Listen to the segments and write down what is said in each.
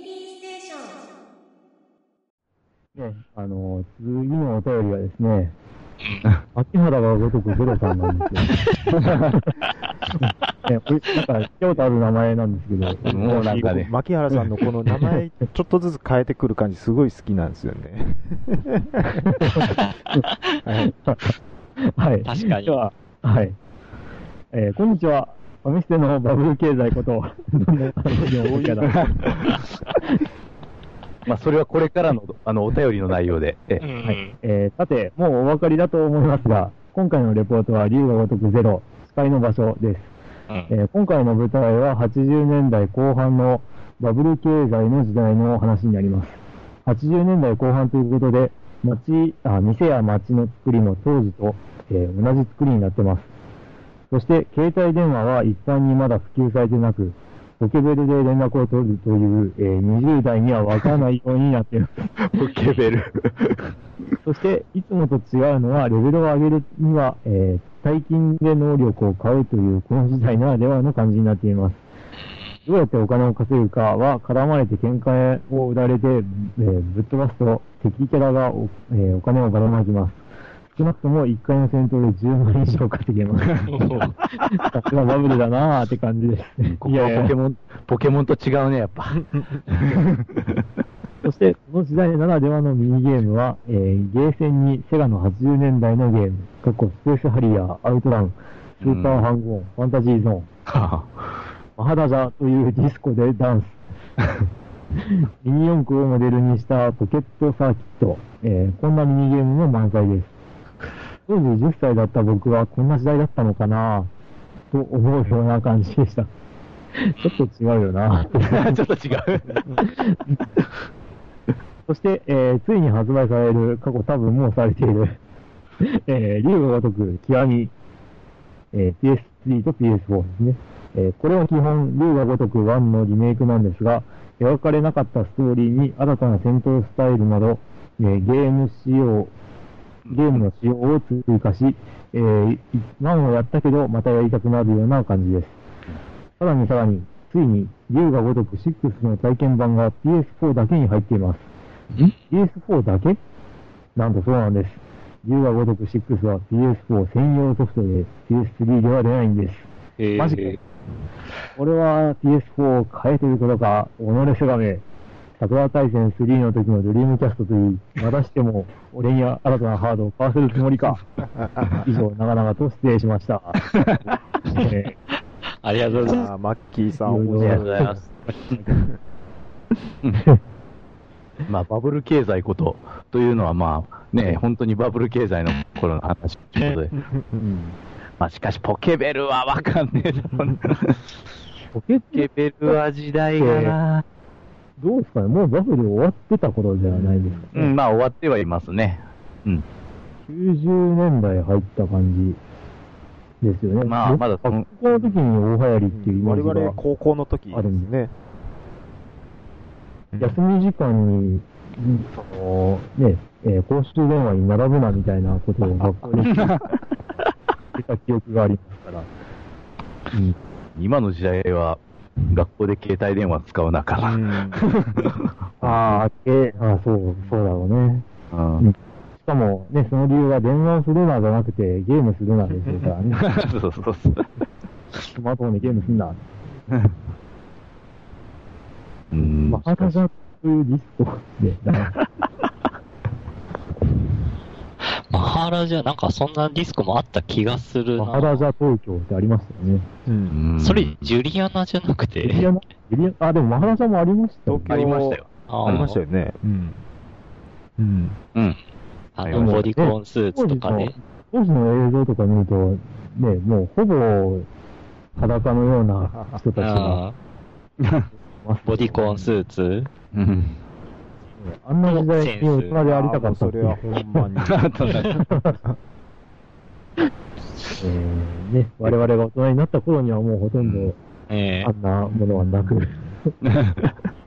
ミリーステーション。ね、あの、次のお便りはですね、秋原がごとくゼロさんなんですよ。ね、なんか、聞いたことある名前なんですけど、もうなんかね。牧原さんのこの名前、ちょっとずつ変えてくる感じ、すごい好きなんですよね。はい。はい。確かに。は、はい。えー、こんにちは。お店のバブル経済こと、どんな感じに思うかな。まあ、それはこれからの、あの、お便りの内容で。え、はい。えー、さて、もうお分かりだと思いますが、今回のレポートは、竜が如くゼロ、スカイの場所です。うん、えー、今回の舞台は80年代後半のバブル経済の時代の話になります。80年代後半ということで、街、あ、店や街の作りも当時と、えー、同じ作りになってます。そして、携帯電話は一般にまだ普及されてなく、ポケベルで連絡を取るという、えー、20代にはわからないようになっています。ポケベル そして、いつもと違うのは、レベルを上げるには、えー、大金で能力を買うという、この時代ならではの感じになっています。どうやってお金を稼ぐかは、絡まれて喧嘩を売られて、えー、ぶっ飛ばすと、敵キャラがお,、えー、お金をばらまきます。少なくとも1回の戦闘で10万以上稼げます。さすがバブルだなーって感じです。ここはポケモン、ポケモンと違うね、やっぱ。そして、この時代ならではのミニゲームは、えー、ゲーセンにセガの80年代のゲーム、過去スペースハリアー、アウトラン、スーパーハングオン、ファンタジーゾーン、マハダジャというディスコでダンス、ミニ四駆をモデルにしたポケットサーキット、えー、こんなミニゲームも満載です。当時10歳だった僕はこんな時代だったのかなと思うような感じでした。ちょっと違うよな ちょっと違う そして、えー、ついに発売される、過去多分もうされている、えー、竜が如く極み、えー、PS3 と PS4 ですね。えー、これは基本、竜が如く1のリメイクなんですが、描かれなかったストーリーに新たな戦闘スタイルなど、えー、ゲーム仕様、ゲームの仕様を追加し、えー、1をやったけど、またやりたくなるような感じです。さらにさらに、ついに、竜が如く6の体験版が PS4 だけに入っています。ん ?PS4 だけ？なんとそうなんです。竜が如く6は PS4 専用ソフトで PS3 では出ないんです。えー、マジか。これは PS4 を変えてることか、己せがめ。桜大戦3の時のドリームキャストといい、またしても俺に新たなハードを買わせるつもりか。以上、長々と失礼しました。えー、ありがとうございます。マッキーさん、ありがとうございます。まあ、バブル経済こと、というのはまあ、ね、本当にバブル経済の頃の話ということで。まあ、しかし、ポケベルはわかんねえだろうな。ポケベルは時代がな。どうですかねもうバブル終わってた頃じゃないですか、ね、うん、まあ終わってはいますね。うん。90年代入った感じですよね。まあ、まだその。高校の時に大流行りっていうイメージが、我々高校の時あるんですね。休み時間に、その、ね、えー、公衆電話に並ぶなみたいなことを学校に言った記憶がありますから。うん、今の時代は、学校で携帯電話使わなから。ああ、えあそう、そうだろうね。うん、しかも、ね、その理由は電話をするなじゃなくて、ゲームするなですからね。そうそうそう。スマートフォンでゲームすんな。うん。まあ、ハザというディスコで、マハラジャ、なんかそんなディスコもあった気がするな。マハラジャ東京ってありましたよね。うん。それ、ジュリアナじゃなくて？ジュリアナジュリアナあ、でもマハラジャもありましたよ。ありましたよ。ありましたよね。うん。うん。うん。あの、ボディコンスーツとかね。当時の映像とか見ると、ね、もうほぼ裸のような人たちが。ボディコンスーツ？うん。あんな時代に大人でありたかったそれはほんまに。えー、ね、我々が大人になった頃にはもうほとんど、えー、あんなものはなく。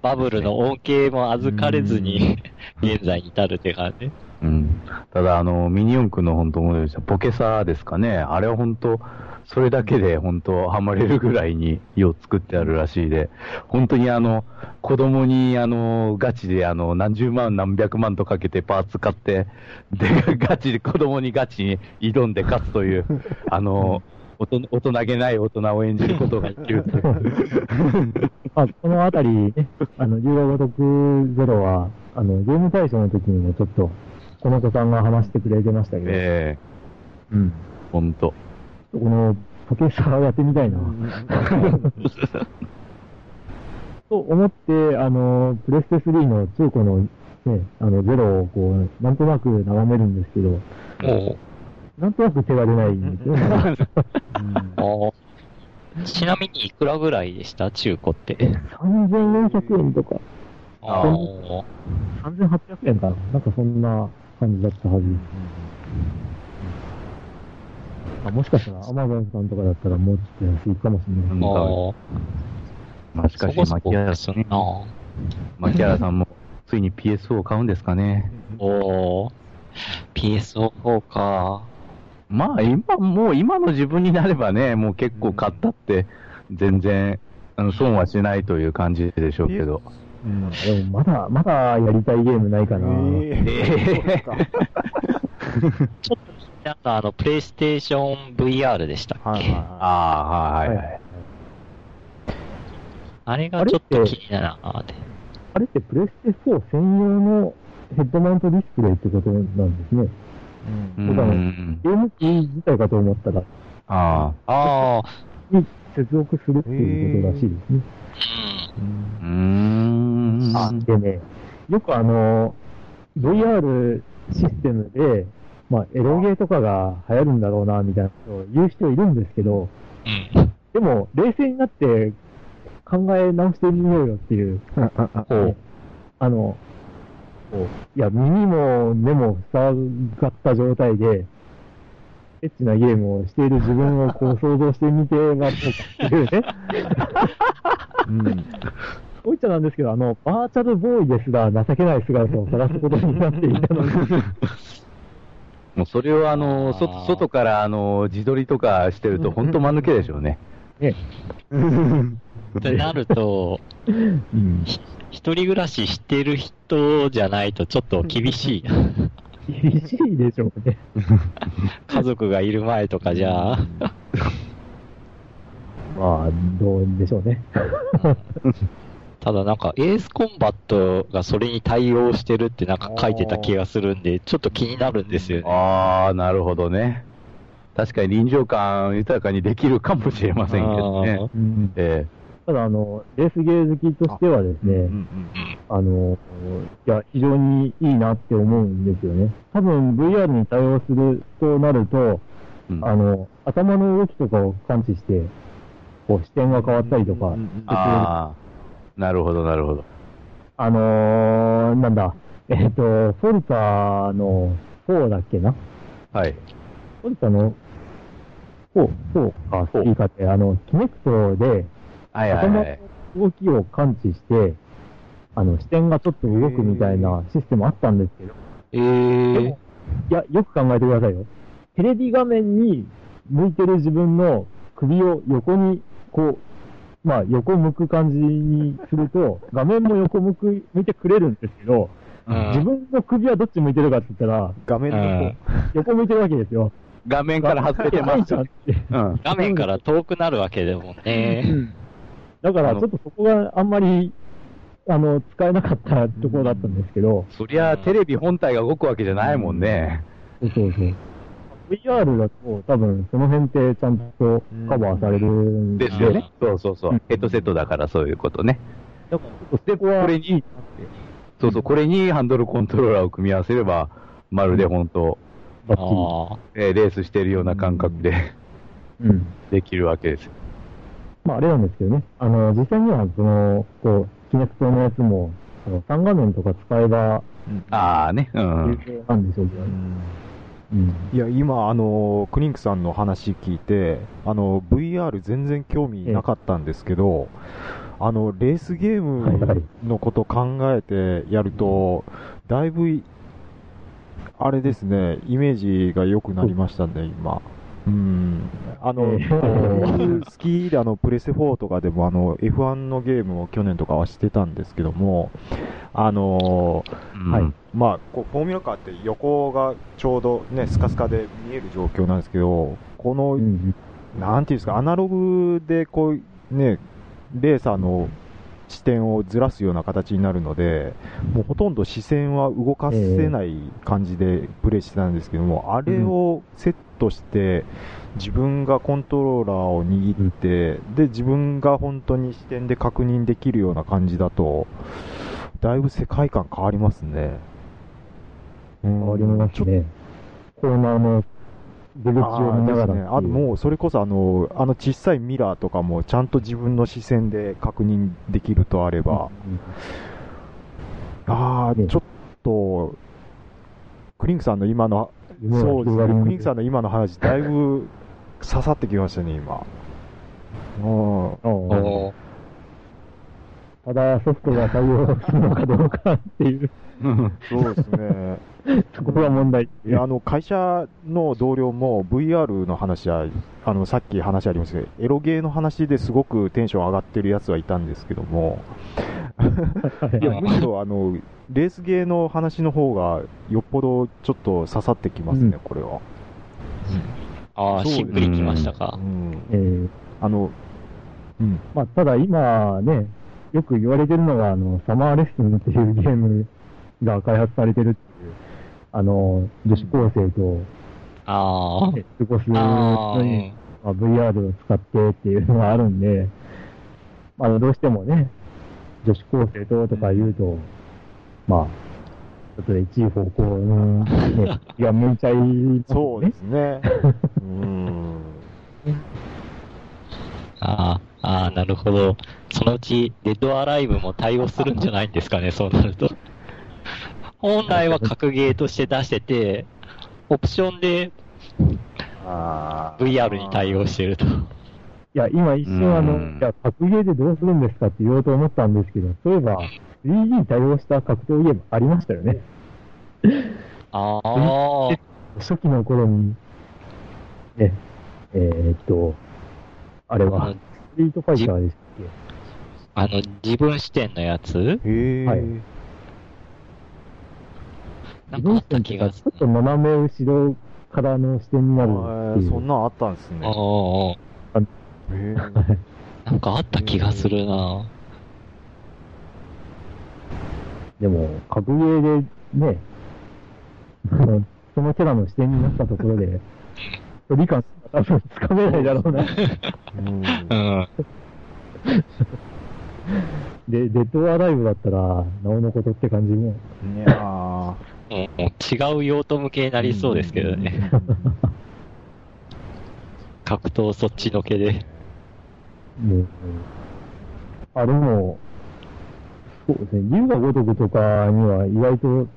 バブルの恩恵も預かれずに、現在に至るって感じ。うん。ただ、あの、ミニ四駆の本当モデルしたポケサですかね。あれは本当、それだけで本当、ハマれるぐらいに絵を作ってあるらしいで、本当にあの、子供にあの、ガチであの、何十万何百万とかけてパーツ買って、で、ガチで子供にガチに挑んで勝つという、あの、大人げない大人を演じることができるという。あ、このあたりね、あの、龍が如くゼロは、あの、ゲーム大賞の時にもちょっと、この子さんが話してくれてましたけど、ええうん。本当。この、ポケサーやってみたいな。と思って、あの、プレステ3の中古のね、あの、ゼロをこう、なんとなく眺めるんですけど、もなんとなく手が出ないんですよ。ま だう、あーちなみにいくらぐらいでした？中古って。3400円とか、あー3800円かな。なんかそんな感じだったはずです。あもしかしたら、アマゾンさんとかだったらもうちょっと安いかもしれない。まあ、しかし、牧原ですな。牧原さんも、ついに PS4 を買うんですかね。おー。PSO4 か。まあ、今、もう今の自分になればね、もう結構買ったって、全然、あの、損はしないという感じでしょうけど。うんでもまだ、まだやりたいゲームないかな。ええそうですかちょっとなったあの、プレイステーション VR でしたっけ、はいはいはああ、はいはいはい。あれがちょっと気になるなって。あれってプレステ4専用のヘッドマウントディスプレイってことなんですね。い。ううんそうだねん。ゲーム機自体かと思ったら、ああ。ああ、に接続するっていうことらしいですね。うん。うーん。あ、でね、よくあの、VR システムで、まあ、エロゲーとかが流行るんだろうな、みたいなことを言う人いるんですけど、うん。でも、冷静になって考え直してみようよっていう。あの、いや、耳も目も塞がった状態で、エッチなゲームをしている自分をこう想像してみてはどうかっていうね。うんこういっちゃなんですけど、あの、バーチャルボーイですら情けない姿を晒すことになっていたのに、もうそれをあの、あーそ外からあの、自撮りとかしてると、本当間抜けでしょうね。ね、ってなると、うん、一人暮らししてる人じゃないとちょっと厳しいな。厳しいでしょうね。家族がいる前とかじゃ、まあ、どうでしょうね。ただなんかエースコンバットがそれに対応してるってなんか書いてた気がするんで、ちょっと気になるんですよね。ああ、なるほどね。確かに臨場感豊かにできるかもしれませんけどね。うんえただ、あの、レースゲー好きとしてはですね、うんあの、いや、非常にいいなって思うんですよね。多分 VR に対応するとなると、えうん。あの、頭の動きとかを感知して、こう視点が変わったりとか、うんうんうんああ、なるほど、なるほど。あのー、なんだ、えっ、と、フォルツァの4だっけな？はい。フォルツァの4、4か、スピーカーって、あの、キネクトで、はいはい頭のはい。動きを感知して、あの、視点がちょっと動くみたいなシステムあったんですけど、えでーも、いや、よく考えてくださいよ。テレビ画面に向いてる自分の首を横に、こう、まあ、横向く感じにすると、画面も横向く、向いてくれるんですけど、うん自分の首はどっち向いてるかって言ったら、画面の方。横向いてるわけですよ。画面から外れてます。画面から遠くなるわけでもね。だから、ちょっとそこがあんまり、あの、使えなかったところだったんですけど、そりゃ、テレビ本体が動くわけじゃないもんね。そうそうそう。VR だと多分その辺ってちゃんとカバーされるんですよね。そうそうそううんヘッドセットだからそういうことね。だからちょっとそこはこれに、そうそう、これにハンドルコントローラーを組み合わせれば、まるで本当、バッチリ。ああ。えーレースしてるような感覚でうん。できるわけですよ。まあ、あれなんですけどね。あの、実際には、その、こう、キネクトのやつも、あの、3画面とか使えば、ああね、うん。なんでしょうけどね。うん。いや、今、あの、クリンクさんの話聞いて、あの、VR 全然興味なかったんですけど、あの、レースゲームのこと考えてやると、だいぶい、あれですね、イメージが良くなりましたね、今。うん。あの、好きで、あの、プレステ4とかでも、あの、F1 のゲームを去年とかはしてたんですけども、あのうん。はい。まあ、こうフォーミュラカーって横がちょうどね、スカスカで見える状況なんですけど、この、うんなんていうんですか、アナログでこう、ね、レーサーの視点をずらすような形になるので、もうほとんど視線は動かせない感じでプレイしてたんですけども、あれをセットして、自分がコントローラーを握って、で、自分が本当に視点で確認できるような感じだと、だいぶ世界観変わりますね。変変わりますね。コーナーの出口を見ながらっていう。あもう、それこそあの、あの小さいミラーとかも、ちゃんと自分の視線で確認できるとあれば、ああ、ねちょっと、クリンクさんの今の、そうですね、クリンクさんの今の話、だいぶ刺さってきましたね、今。うんただ、ソフトが対応するのかどうかっていう、そうですね。そこが問題。いや、あの、会社の同僚も VR の話は、あの、さっき話ありましたけど、エロゲーの話ですごくテンション上がってるやつはいたんですけども、いや、むしろあの、レースゲーの話の方が、よっぽどちょっと刺さってきますね、うんこれは。ああ、そうしっくりきましたうか。ん。えーあの、うん。まあ、ただ今ね、よく言われてるのが、あの、サマーレッスンっていうゲームが開発されてるっていう、あの、女子高生と、ああ。ね過ごすああ、うのに、ん。まあ、VR を使ってっていうのがあるんで、まあ、どうしてもね、女子高生ととか言うと、まあ、ちょっと一位方向の、ね、気が向いちゃいますよねそうで。すね。うん。ああ、ああ、なるほど。そのうち、デッドアライブも対応するんじゃないんですかね、そうなると。本来は格ゲーとして出してて、オプションであー VR に対応してると。いや、今一瞬あの、うんいや、格ゲーでどうするんですかって言おうと思ったんですけど、そういえば、3D 対応した格闘ゲームありましたよね。ああ、初期の頃に、ね、えーっと、あれあはの、ストリートファイターでしたっあの、自分視点のやつ？へえ。はいけなんかあった気がするちょっ。と斜め後ろからの視点になるあっていう。ーそんなんあったんですね。ああ、へえ。なんかあった気がするな。でも、格ゲーでね、そのキャラの視点になったところで、距離感多分つかめないだろうな。うんうん。で、デッドアライブだったら、なおのことって感じも。いやーもう違う用途向けになりそうですけどね。。格闘そっちのけで。もう、あ、でも、そうですね、竜が如くとかには意外と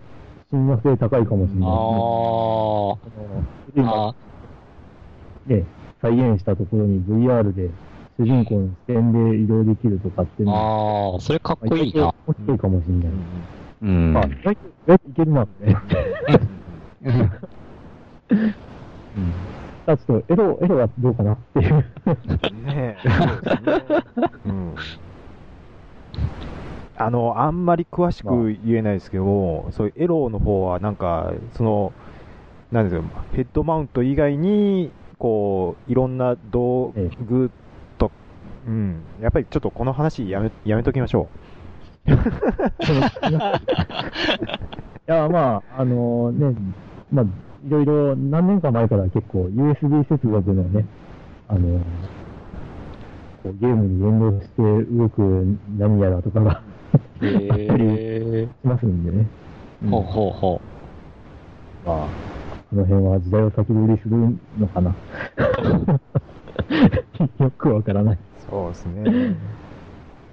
親和性高いかもしれない。ですね。ああの今あ、ね、再現したところに VR で主人公の視点で移動できるとかっていうのは、ああ、それかっこいいな。面白いか。もしれない。うん。まあ、意外と、いけるなって。ね。あちょっと、エロ、エロはどうかなっていう。ねえ、そうん。あの、あんまり詳しく言えないですけども、そういうエロの方はなんか、その、なんですよ、ヘッドマウント以外に、こう、いろんな道具と、うん、やっぱりちょっとこの話やめ、やめときましょ いや、まあ、あのね、まあ、いろいろ何年か前から結構 USB 接続のね、あのこうゲームに連動して動く何やらとかがへえ。しますんでね。うんほうほうほまあ、この辺は時代を先取りするのかな。よくわからない。う。そうですね。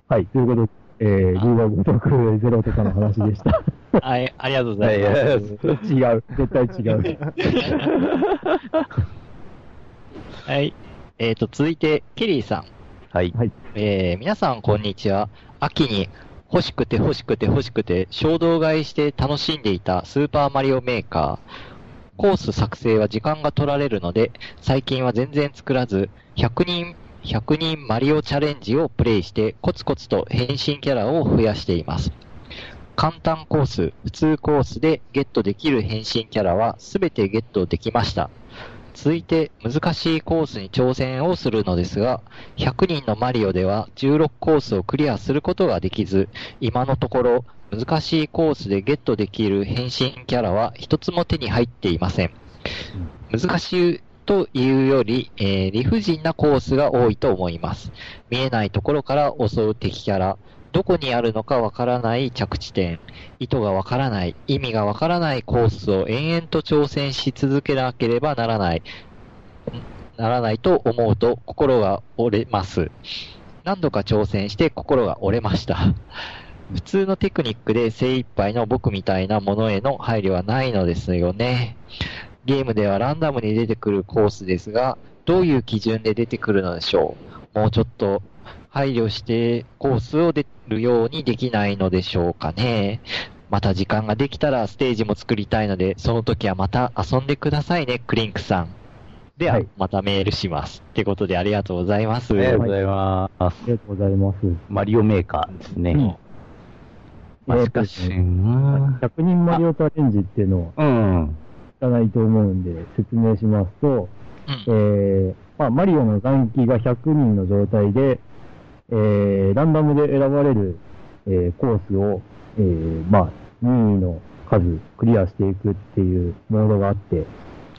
はい、ということで、えー、竜が如くゼロとかの話でした。う。はい、ありがとうございます。違う、絶対違う。はい。えっ、と、続いて、ケリーさん。はい。はい。えー、皆さん、こんにちは。秋に欲しくて欲しくて欲しくて衝動買いして楽しんでいたスーパーマリオメーカー。コース作成は時間が取られるので、最近は全然作らず、100人、100人マリオチャレンジをプレイしてコツコツと変身キャラを増やしています。簡単コース、普通コースでゲットできる変身キャラはすべてゲットできました。続いて難しいコースに挑戦をするのですが、100人のマリオでは16コースをクリアすることができず、今のところ難しいコースでゲットできる変身キャラは一つも手に入っていません。難しいというより、えー理不尽なコースが多いと思います。見えないところから襲う敵キャラ、どこにあるのかわからない着地点、意図がわからない、意味がわからないコースを延々と挑戦し続けなければならない、ならないと思うと心が折れます。何度か挑戦して心が折れました。普通のテクニックで精一杯の僕みたいなものへの配慮はないのですよね。ゲームではランダムに出てくるコースですが、どういう基準で出てくるのでしょうもうちょっと配慮してコースを出るようにできないのでしょうかね。また時間ができたらステージも作りたいので、その時はまた遊んでくださいね、クリンクさん。では、はいまたメールします。ってことでありがとうございます。ありがとうございます。ありがとうございます。マリオメーカーですね。うんまあ、えーしかし、とうん100人マリオチャレンジっていうのをうん。知らないと思うんで、説明しますと、うんえーまあ、マリオの残機が100人の状態で、えーランダムで選ばれる、えーコースを、えーまあ、任意の数クリアしていくっていうモードがあって、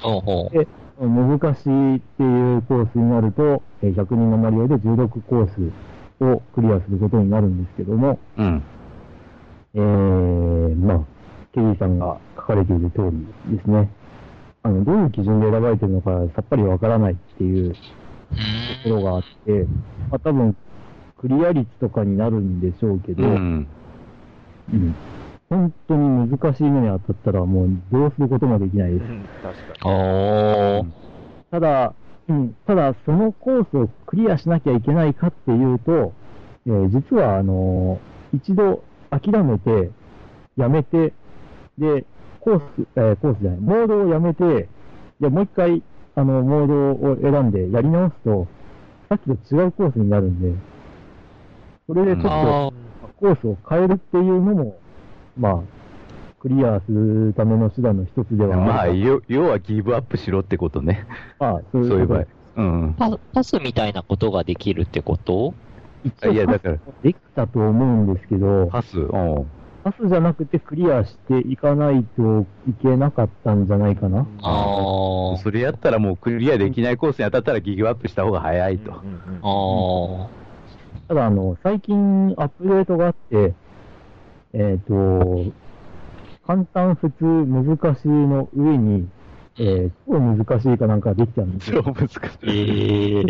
ほうほうで難しいっていうコースになると、えー100人のマリオで16コースをクリアすることになるんですけども、うん。えー、まあ、ケリーさんが書かれている通りですね。あの、どういう基準で選ばれてるのかさっぱりわからないっていうところがあって、まあ多分、クリア率とかになるんでしょうけど、うん。うん本当に難しい目に当たったらもうどうすることもできないです。確かおー。ただ、うん、ただ、そのコースをクリアしなきゃいけないかっていうと、えー実は、あのー一度諦めて、やめて、で、コース、えーコースじゃない、モードをやめて、で、もう一回、あの、モードを選んでやり直すと、さっきと違うコースになるんで、それでちょっと、コースを変えるっていうのも、まあ、クリアするための手段の一つではまあ、要はギブアップしろってことね。まあ、そういう場合いうん。パパスみたいなことができるってこと？一応いや、だから、できたと思うんですけど、パス、うん。パスじゃなくてクリアしていかないといけなかったんじゃないかな。あー。それやったらもうクリアできないコースに当たったらギブアップした方が早いと。あただ、あの、最近アップデートがあって、えっ、と、簡単、普通、難しいの上に、えー、超難しいかなんかできちゃうんですよ。超難しい。ー。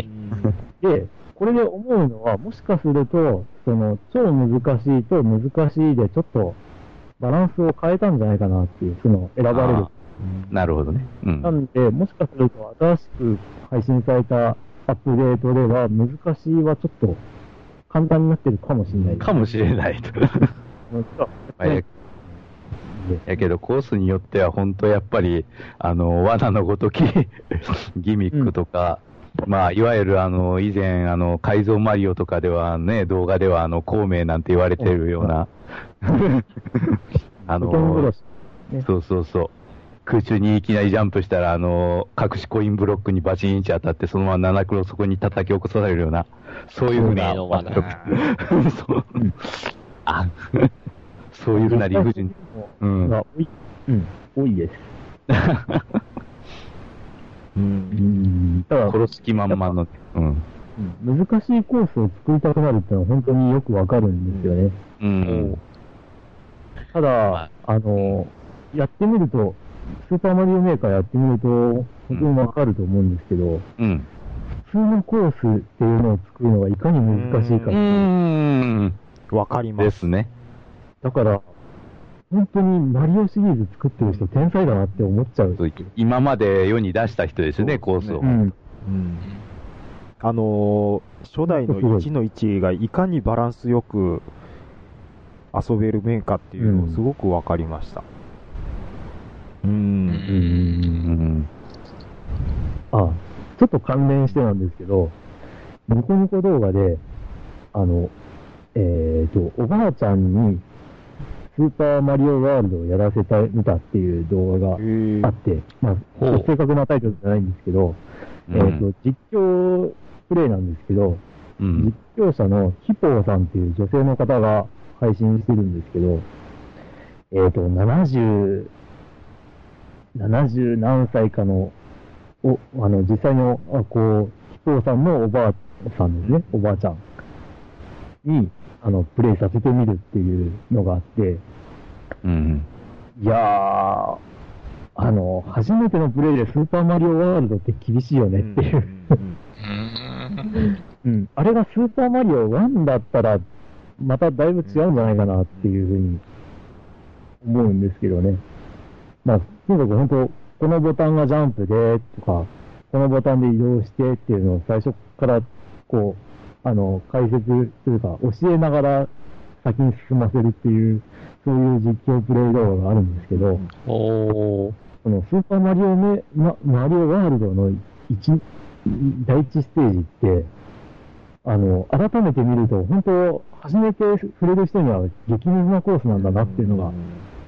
で、これで思うのは、もしかすると、その、超難しいと難しいで、ちょっと、バランスを変えたんじゃないかなっていう、その、選ばれるあなるほどね。うん。なんで、もしかすると新しく配信されたアップデートでは、難しいはちょっと簡単になってるかもしれない。かもしれないと。まあややけど、コースによっては、本当やっぱり、あの、罠のごとき ギミックとか、まあ、いわゆる、あの、以前、あの、改造マリオとかではね、動画では、あの、孔明なんて言われてるような、あの、し。ねそうそうそう。空中にいきなりジャンプしたら、あの、隠しコインブロックにバチンって当たって、そのまま7クロそこに叩き起こされるような、そういうふうな、そう。あ、そういうふうな理不尽。うん。が多い、うん、多いです。うん、ただ、殺す気満々の。うん。うん難しいコースを作りたくなるっていうのは本当によくわかるんですよね。うん。ただ、あの、やってみると、スーパーマリオメーカーやってみると、本当にわかると思うんですけど、うん。普通のコースっていうのを作るのがいかに難しいかう。ん。わかりま。ですすね。だから、本当にマリオシリーズ作ってる人天才だなって思っちゃう。今まで世に出した人ですね、コースをう。ん。うんあのー初代の1の1がいかにバランスよく遊べる面かっていうのをすごく分かりました。うん。うん。あ、ちょっと関連してなんですけど、ニコニコ動画で、あの、えっ、と、おばあちゃんに、スーパーマリオワールドをやらせた、みたっていう動画があって、まあ、正確なタイトルじゃないんですけど、えっ、と、実況プレイなんですけど、うん。実。況者のヒポーさんっていう女性の方が配信してるんですけど、えっ、と、70、70何歳かの、お、あの、実際の、あこう、ヒポーさんのおばあさんですね、おばあちゃんに、あの、プレイさせてみるっていうのがあって、うん。いやー、あの、初めてのプレイでスーパーマリオワールドって厳しいよねっていう。うーん。うん。あれがスーパーマリオ1だったら、まただいぶ違うんじゃないかなっていうふうに思うんですけどね。まあ、とにかく本当、このボタンがジャンプで、とか、このボタンで移動してっていうのを最初から、こう、あの、解説というか、教えながら先に進ませるっていう、そういう実況プレイ動画があるんですけど、お。このスーパーマリオメ、ま、マリオワールドの一、第一ステージって、あの、改めて見ると、本当、初めて触れる人には激ムズなコースなんだなっていうのが、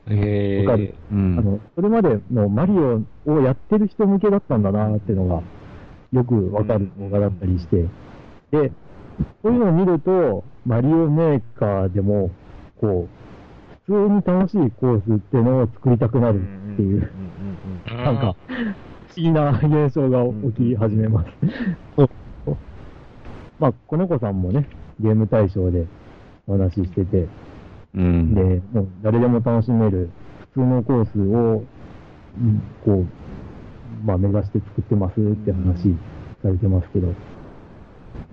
えわかる。うあん。の、それまでのマリオをやってる人向けだったんだなっていうのが、よくわかる動画だったりして、で、そういうのを見ると、マリオメーカーでも、こう、普通に楽しいコースっていうのを作りたくなるっていう、なんか、不思議な現象が起き始めます。まあ、子猫さんもね、ゲーム対象でお話ししてて、うん。で、もう誰でも楽しめる普通のコースを、うんこう、まあ、目指して作ってますって話されてますけど、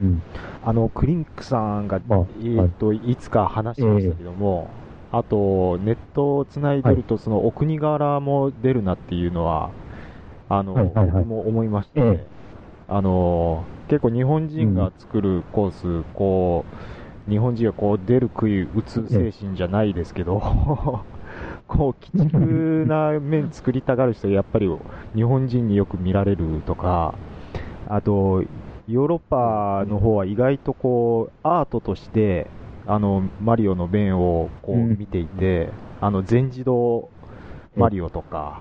うん。あの、クリンクさんが、まあえーっと、いつか話しましたけども、あと、ネットをつないでると、その、お国柄も出るなっていうのは、あの、はいはいはい僕も思いましたね。ええあの、結構日本人が作るコース、こう、日本人がこう出る杭打つ精神じゃないですけど、こう、鬼畜な面作りたがる人、やっぱり日本人によく見られるとか、あと、ヨーロッパの方は意外とこう、アートとして、あの、マリオの面をこううん。見ていて、あの、全自動マリオとか、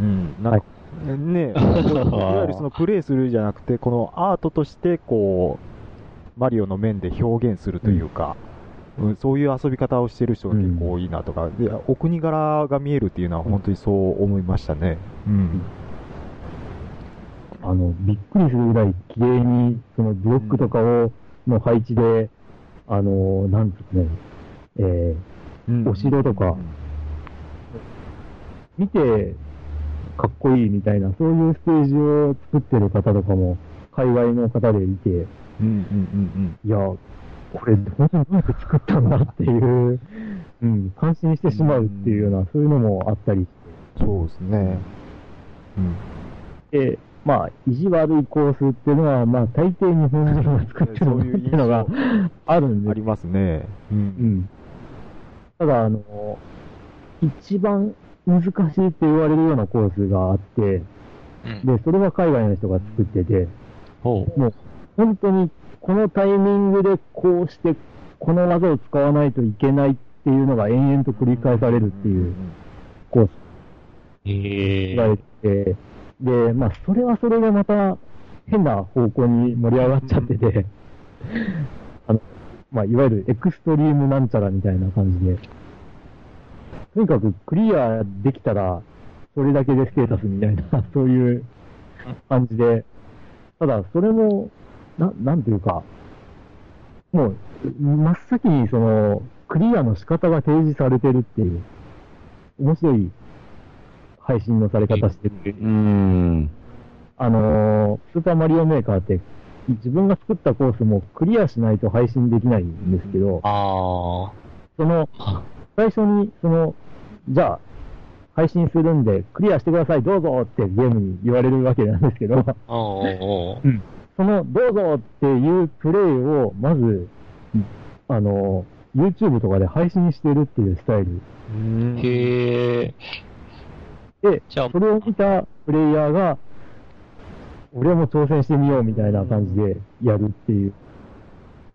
うん、なんか、ね、いわゆるそのプレイするじゃなくて、このアートとして、こう、マリオの面で表現するというか、うんそういう遊び方をしてる人が結構多いなとか、で、お国柄が見えるっていうのは本当にそう思いましたね。うん。あの、びっくりするぐらい綺麗に、そのブロックとかを、の配置で、あの、なんですかね、えうん。お城とかー見て、かっこいいみたいな、そういうステージを作ってる方とかも、海外の方でいて、うんうんうんいや、これ本当にどうやって作ったんだっていう、うん、感心してしまうっていうような、そういうのもあったりうん。そうですね。うん。して、まあ、意地悪いコースっていうのは、まあ、大抵日本人が作ってるそういうのがあるんですありますね。う。うんん。ただ、あの、一番難しいって言われるようなコースがあって、うん。で、それは海外の人が作ってて、ほう。もう、本当にこのタイミングでこうして、この技を使わないといけないっていうのが延々と繰り返されるっていうコースえがあって、で、まあ、それはそれでまた変な方向に盛り上がっちゃってて、あの、まあ、いわゆるエクストリームなんちゃらみたいな感じで、とにかくクリアできたら、それだけでステータスみたいな、そういう感じで、ただ、それも、な、なんていうか、もう、真っ先にその、クリアの仕方が提示されてるっていう、面白い配信のされ方してる。うん。あのースーパーマリオメーカーって、自分が作ったコースもクリアしないと配信できないんですけど、あその、あ。最初に、その、じゃあ、配信するんで、クリアしてください、どうぞってゲームに言われるわけなんですけど、おうおうおうその、どうぞっていうプレイを、まず、あの、YouTube とかで配信してるっていうスタイル。うんへえ。で、それを見たプレイヤーが、俺も挑戦してみようみたいな感じでやるっていう、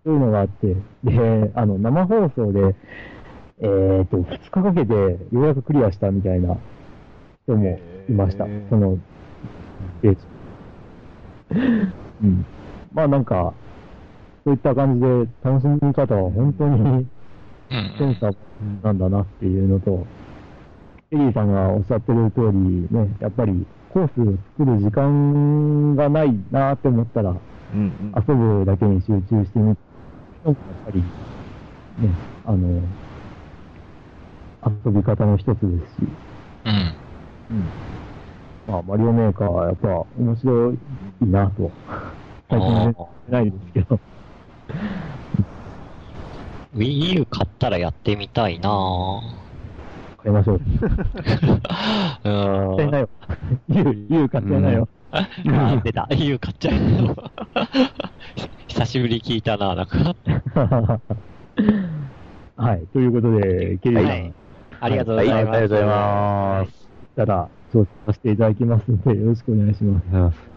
そういうのがあって、で、あの、生放送で、えーと、2日かけてようやくクリアしたみたいな人もいました。その、えうん。まあなんか、そういった感じで楽しみ方は本当にうんセンサーなんだなっていうのと、エリーさんがおっしゃってる通りね、やっぱりコースを作る時間がないなって思ったら、うんうん。遊ぶだけに集中してみる。のがやっぱり、ね、あの、遊び方の一つですし、うん。うん。まあ、マリオメーカーはやっぱ面白いなと、最近ないですけど、Wii U 買ったらやってみたいなぁ。買いましょう。買っちゃいなんよ。You、You 買っちゃいなよ。あ、出た。 You 買っちゃう。久しぶり聞いたな、なんか。はい。ということで、ケリーさん、はいありがとうごはい、ざいます。ありがとうございます。たら、調査させていただきますので、よろしくお願いします。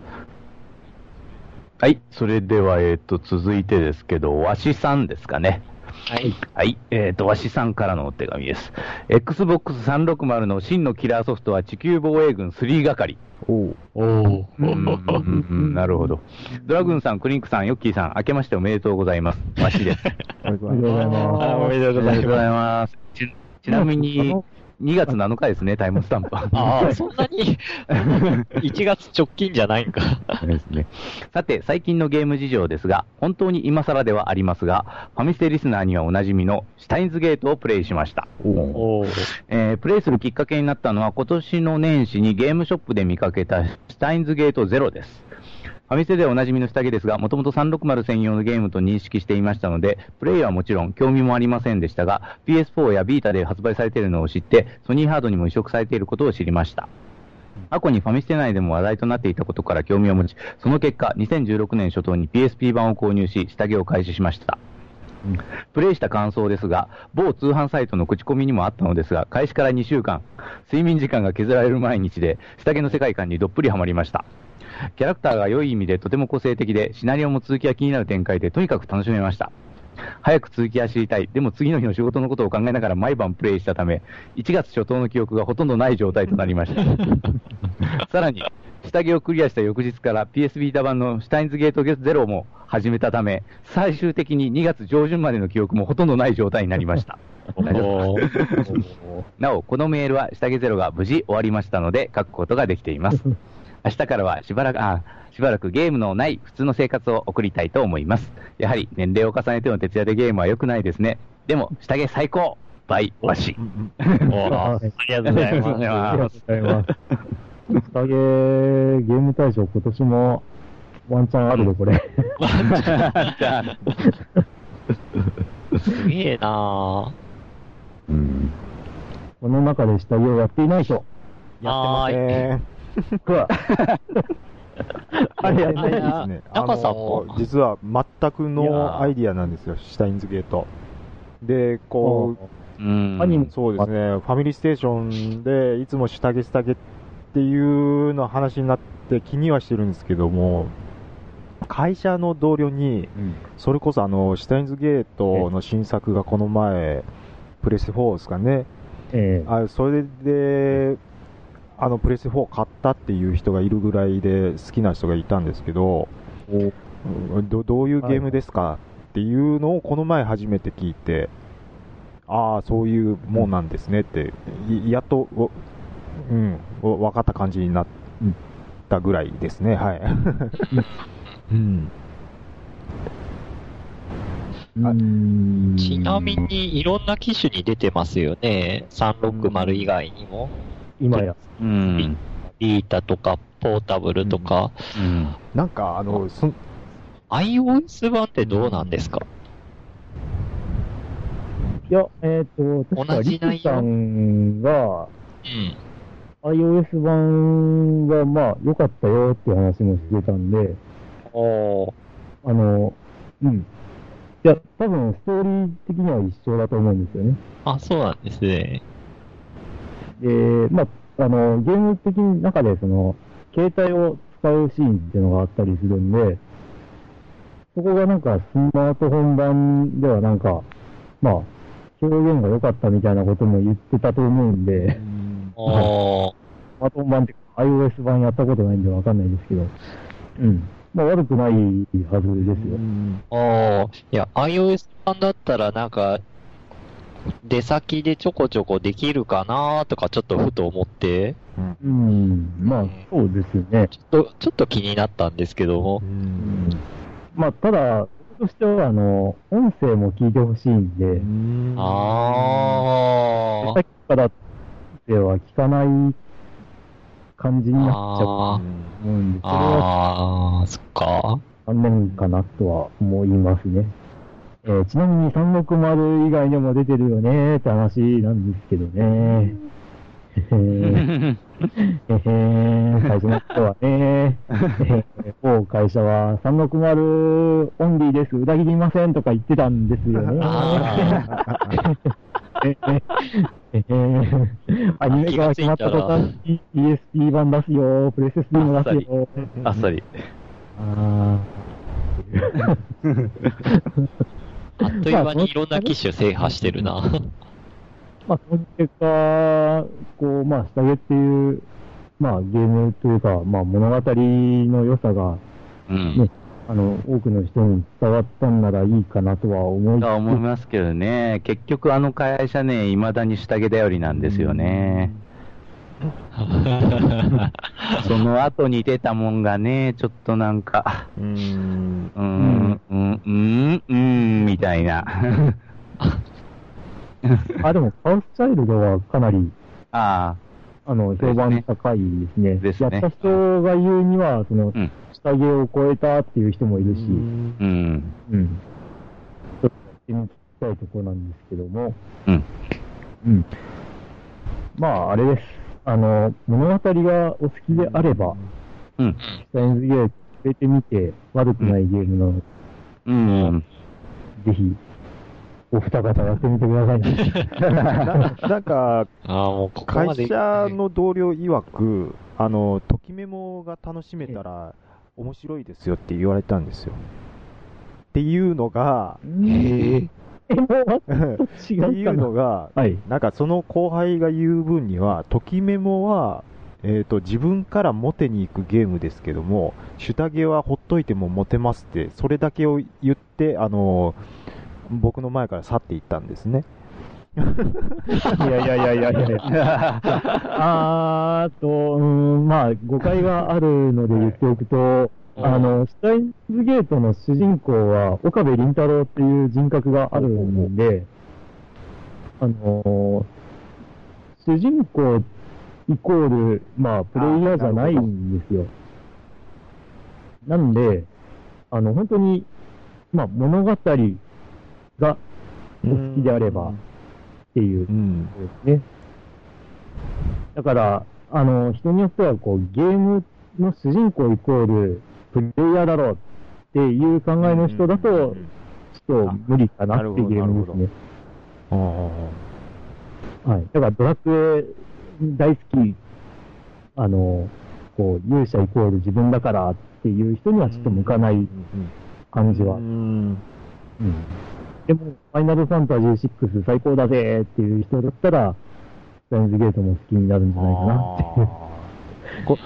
はい、それでは、えっ、と、続いてですけど、わしさんですかね。はい。はい、えっ、と、わしさんからのお手紙です。Xbox 360の真のキラーソフトは地球防衛軍3係。おうおー。うんうんうん なるほど。ドラグーンさん、クリンクさん、ヨッキーさん、明けましておめでとうございます。わしです。ありがとうありがとうございます。あおめでとうございますおめでとうございます。ちちなみに、2月7日ですね、タイムスタンプは。ああ、そんなに、1月直近じゃないんか。ですね。さて、最近のゲーム事情ですが、本当に今更ではありますが、ファミステリスナーにはおなじみのシュタインズゲートをプレイしました。おー。えープレイするきっかけになったのは、今年の年始にゲームショップで見かけたシュタインズゲートゼロです。ファミステでおなじみの下着ですが、もともと360専用のゲームと認識していましたので、プレイはもちろん興味もありませんでしたが、PS4 やビータで発売されているのを知って、ソニーハードにも移植されていることを知りました。過去にファミステ内でも話題となっていたことから興味を持ち、その結果、2016年初頭に PSP 版を購入し、下着を開始しました。プレイした感想ですが、某通販サイトの口コミにもあったのですが、開始から2週間、睡眠時間が削られる毎日で、下着の世界観にどっぷりハマりました。キャラクターが良い意味でとても個性的で、シナリオも続きが気になる展開で、とにかく楽しめました。早く続きが知りたい。でも次の日の仕事のことを考えながら毎晩プレイしたため、1月初頭の記憶がほとんどない状態となりました。さらに、下着をクリアした翌日から PS ビータ版のシュタインズゲートゼロも始めたため、最終的に2月上旬までの記憶もほとんどない状態になりました。なお、このメールは下着ゼロが無事終わりましたので、書くことができています。明日からはしばらく、あ、しばらくゲームのない普通の生活を送りたいと思います。やはり年齢を重ねての徹夜でゲームは良くないですね。でも、下着最高バイ、わし。おーありがとうございまありがとうございます。スタゲー、ム大賞今年もワンチャンあるで、これ。じゃあす。すげえなうんこの中で下着をやっていない人。やってません。あれやないですあね。中さんも実は全くのアイディアなんですよ、シュタインズゲート。で、こう、うん。アニメ。そうですね、ファミリーステーションで、いつも下着下着っていうの話になって気にはしてるんですけども、会社の同僚に、それこそあの、シュタインズゲートの新作がこの前、プレステ4ですかね。ええ。あそれで、あの、プレステ4買ったっていう人がいるぐらいで好きな人がいたんですけど、うんどどういうゲームですかっていうのをこの前初めて聞いて、ああ、そういうもんなんですねって、いやっと、おうん、お分かった感じになったぐらいですね、はい。うん、うんちなみに、いろんな機種に出てますよね。360以外にも。今や。うん。ビータとか、ポータブルとか。うん。なんか、あの、そ iOS 版ってどうなんですか？いや、えっ、と、確か同じリ内容？クさんが、うん。iOS 版はまあ良かったよっていう話もしてたんで、おー。あの、うん。いや、多分、ストーリー的には一緒だと思うんですよね。あ、そうなんですね。で、まあ、あの、ゲーム的に中で、その、携帯を使うシーンっていうのがあったりするんで、そこがなんか、スマートフォン版ではなんか、まあ、表現が良かったみたいなことも言ってたと思うんで、あースマートフォン版って iOS 版やったことないんでわかんないですけど、うん。まあ、悪くないはずですよ。ああ、いや、iOS 版だったらなんか、出先でちょこちょこできるかなとかちょっとふと思って、うん。まあ、そうですよね。ちょっと、ちょっと気になったんですけども。うんまあ、ただ、僕としては、あの、音声も聞いてほしいんで、あさっきからでは聞かない感じになっちゃうあと思うんで、それはああ、そっか。残念かなとは思いますね。えーちなみに360以外にも出てるよねって話なんですけどね。へへーへへー最初の人はね、えー某会社は360オンリーです、裏切りませんとか言ってたんですよね。あえーえーアニメ化が決まった途端に PSP 版出すよ、プレステ3も出すよ。あっさり。ああ っという間にいろんな機種制覇してるな。まあ、その結果、こう、まあ、下着っていう、まあ、ゲームというか、まあ、物語の良さが、うんね。あの、多くの人に伝わったんならいいかなとは思い思いますけどね、結局あの会社ね、未だに下着頼りなんですよね。その後に出たもんがね、ちょっとなんか、うん。うーん、うん、うん、うん、みたいな。あ、でも、カウスチャイルドはかなり、ああの、評判高いですね。ですねやった人が言うには、その、うん下着を超えたっていう人もいるし、あ、うん、うん。ちょっとやってみたいところなんですけども、うん、うん。まあ、あれです。あの、物語がお好きであれば、うん、スタインズゲート触れてみて悪くないゲームなので、うん、ぜひ、お二方やってみてくださいね。な なんか、ああ、もうここま会で。社の同僚曰く、あの、ときメモが楽しめたら面白いですよって言われたんですよ。っていうのが、ええもう、って違うかな。いうのが、はい。なんかその後輩が言う分には、ときメモは、えっ、と、自分からモテに行くゲームですけども、シュタゲはほっといてもモテますって、それだけを言って、あの、僕の前から去っていったんですね。いやいやいやいやいや。あーと、うーん、まあ、誤解があるので言っておくと、あの、スタインズゲートの主人公は、岡部倫太郎っていう人格があるんで、あの、主人公イコール、まあ、プレイヤーじゃないんですよ。なんで、あの、本当に、まあ、物語がお好きであればっていううん。ですね。だから、あの、人によっては、こう、ゲームの主人公イコール、プレイヤーだろうっていう考えの人だと、ちょっと無理かなっていうゲームですね。あはい。だから、ドラクエ大好き、あの、こう、勇者イコール自分だからっていう人にはちょっと向かない感じは。うん。うんでも、ファイナルファンタジー6最高だぜっていう人だったら、スタインズゲートも好きになるんじゃないかなっていう。こ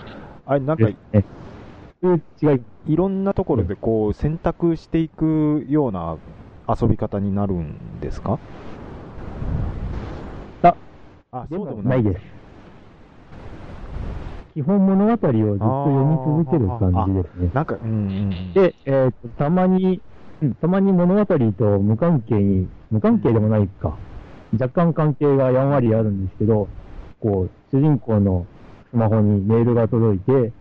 あれ、なんか。いう違い。いろんなところでこう、選択していくような遊び方になるんですか？あ、あ、そうでもないです。基本物語をずっと読み続ける感じですね。なんか、うん。で、えっ、と、たまに、うんたまに物語と無関係に、無関係でもないか。若干関係がやんわりあるんですけど、こう、主人公のスマホにメールが届いて、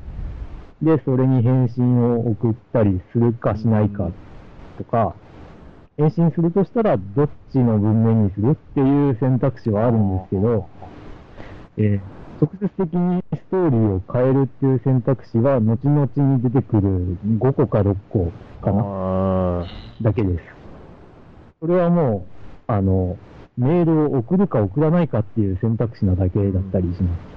で、それに返信を送ったりするかしないかとか、返信するとしたらどっちの文面にするっていう選択肢はあるんですけど、えー直接的にストーリーを変えるっていう選択肢は、後々に出てくる5個か6個かな、あだけです。それはもう、あの、メールを送るか送らないかっていう選択肢なだけだったりします。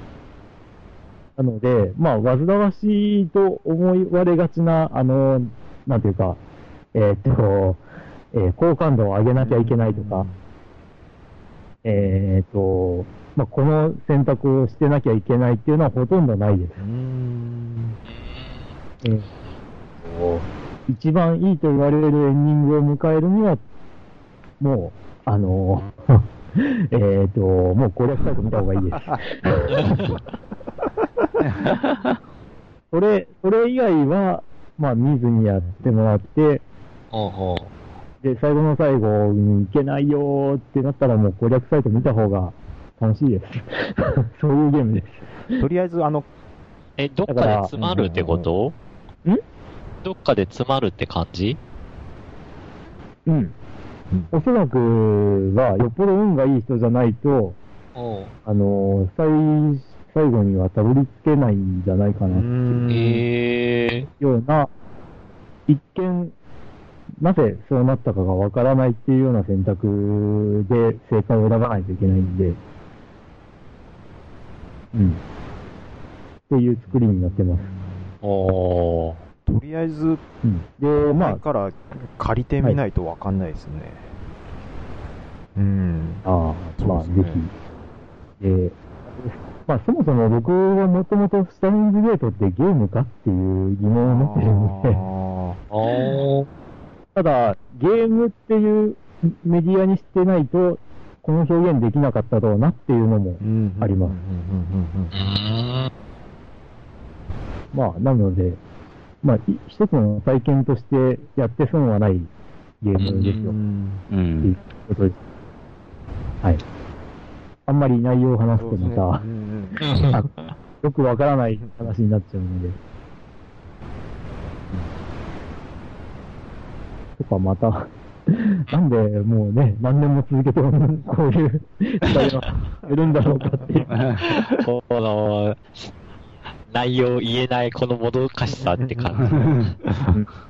なので、まあ、煩わしいと思われがちな、あの、なんていうか、えーっと、えー好感度を上げなきゃいけないとか、えーっと、まあ、この選択をしてなきゃいけないっていうのはほとんどないです。う。えーと一番いいと言われるエンディングを迎えるには、もう、あの えっと、もう攻略サイト見た方がいいです。それ、それ以外は、まあ見ずにやってもらって。で、最後の最後に行けないよーってなったらもう攻略サイト見た方が楽しいです。そういうゲームです。とりあえず、あの、え、どっかで詰まるってこと？ん？どっかで詰まるって感じ？うん。うんおそらくは、よっぽど運がいい人じゃないと、うん。あの最、最後にはたどり着けないんじゃないかな、というええような、一見、なぜそうなったかがわからないっていうような選択で正解を選ばないといけないんで、うん。っていう作りになってます。おー。とりあえず、うん。で、ま前から借りてみないとわかんないですね。うん。あ、ああ、まあ、そうですぜひね。で、まあ、そもそも僕はもともとスタインズゲートってゲームかっていう疑問を持ってるんで。ただ、ゲームっていうメディアにしてないと、この表現できなかったろうなっていうのも、うんありますうーん。まあ、なので、まあ、い一つの体験としてやって損はないゲームですよ、うんう。っていうんことです。はい。あんまり内容を話すとまた、うんうん。あ よくわからない話になっちゃうので。とか、また、なんでもうね、何年も続けてこういう時代がいるんだろうかっていう。この、内容言えないこのもどかしさって感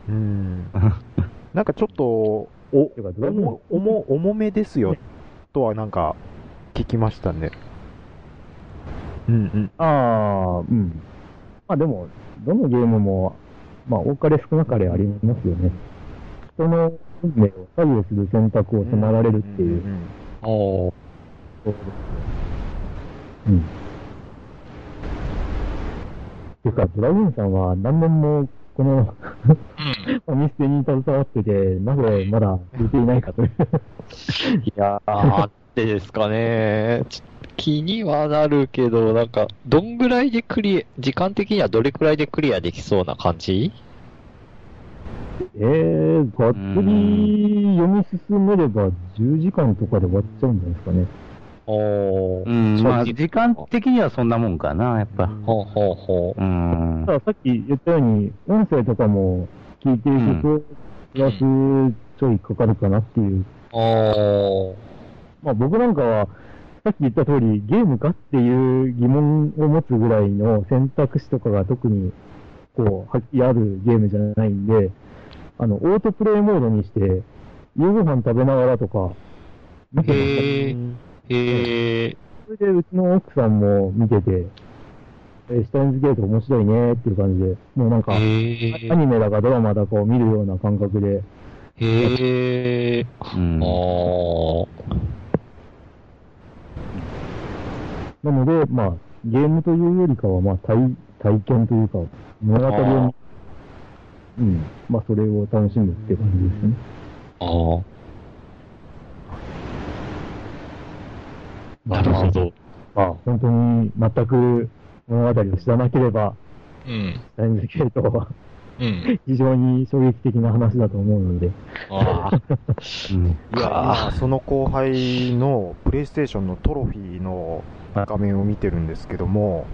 うん。なんかちょっと、お、重、重めですよ、とはなんか、聞きましたね。うんうん。ああ、うん。まあでも、どのゲームも、まあ多かれ少なかれありますよね。人の運命を左右する選択を迫られるっていう。んんんじ。おー。そうですねうん。ていうか、ドラゴンさんは何年もこのうん。お店に携わってて、なぜまだ売れていないかという。いやー、でですかね。ち気にはなるけど、なんか、どんぐらいでクリア、時間的にはどれくらいでクリアできそうな感じ？えー、がっつり読み進めれば10時間とかで終わっちゃうんじゃないですかね。おー。うん、まあ、時間的にはそんなもんかな、やっぱ。ほうほうほう。うんた。ださっき言ったように、音声とかも聞いていくと、プラスちょいかかるかなっていう。おー。まあ僕なんかは、さっき言った通り、ゲームかっていう疑問を持つぐらいの選択肢とかが特に、こう、はっきりあるゲームじゃないんで、あの、オートプレイモードにして、夕ご飯食べながらとか、見てましたへー。へー。それでうちの奥さんも見てて、えーシュタインズゲート面白いねっていう感じで、もうなんか、へアー。ニメだかドラマだかを見るような感覚で、へー。うんおー。なので、まあ、ゲームというよりかは、まあ、体、体験というか、物語を、うん、まあ、それを楽しむって感じですね。あー。なるほど。まあ、本当に全く物語を知らなければ、うん。タインズゲートはうん。非常に衝撃的な話だと思うので、ああ。うんいや、今その後輩のプレイステーションのトロフィーの画面を見てるんですけども、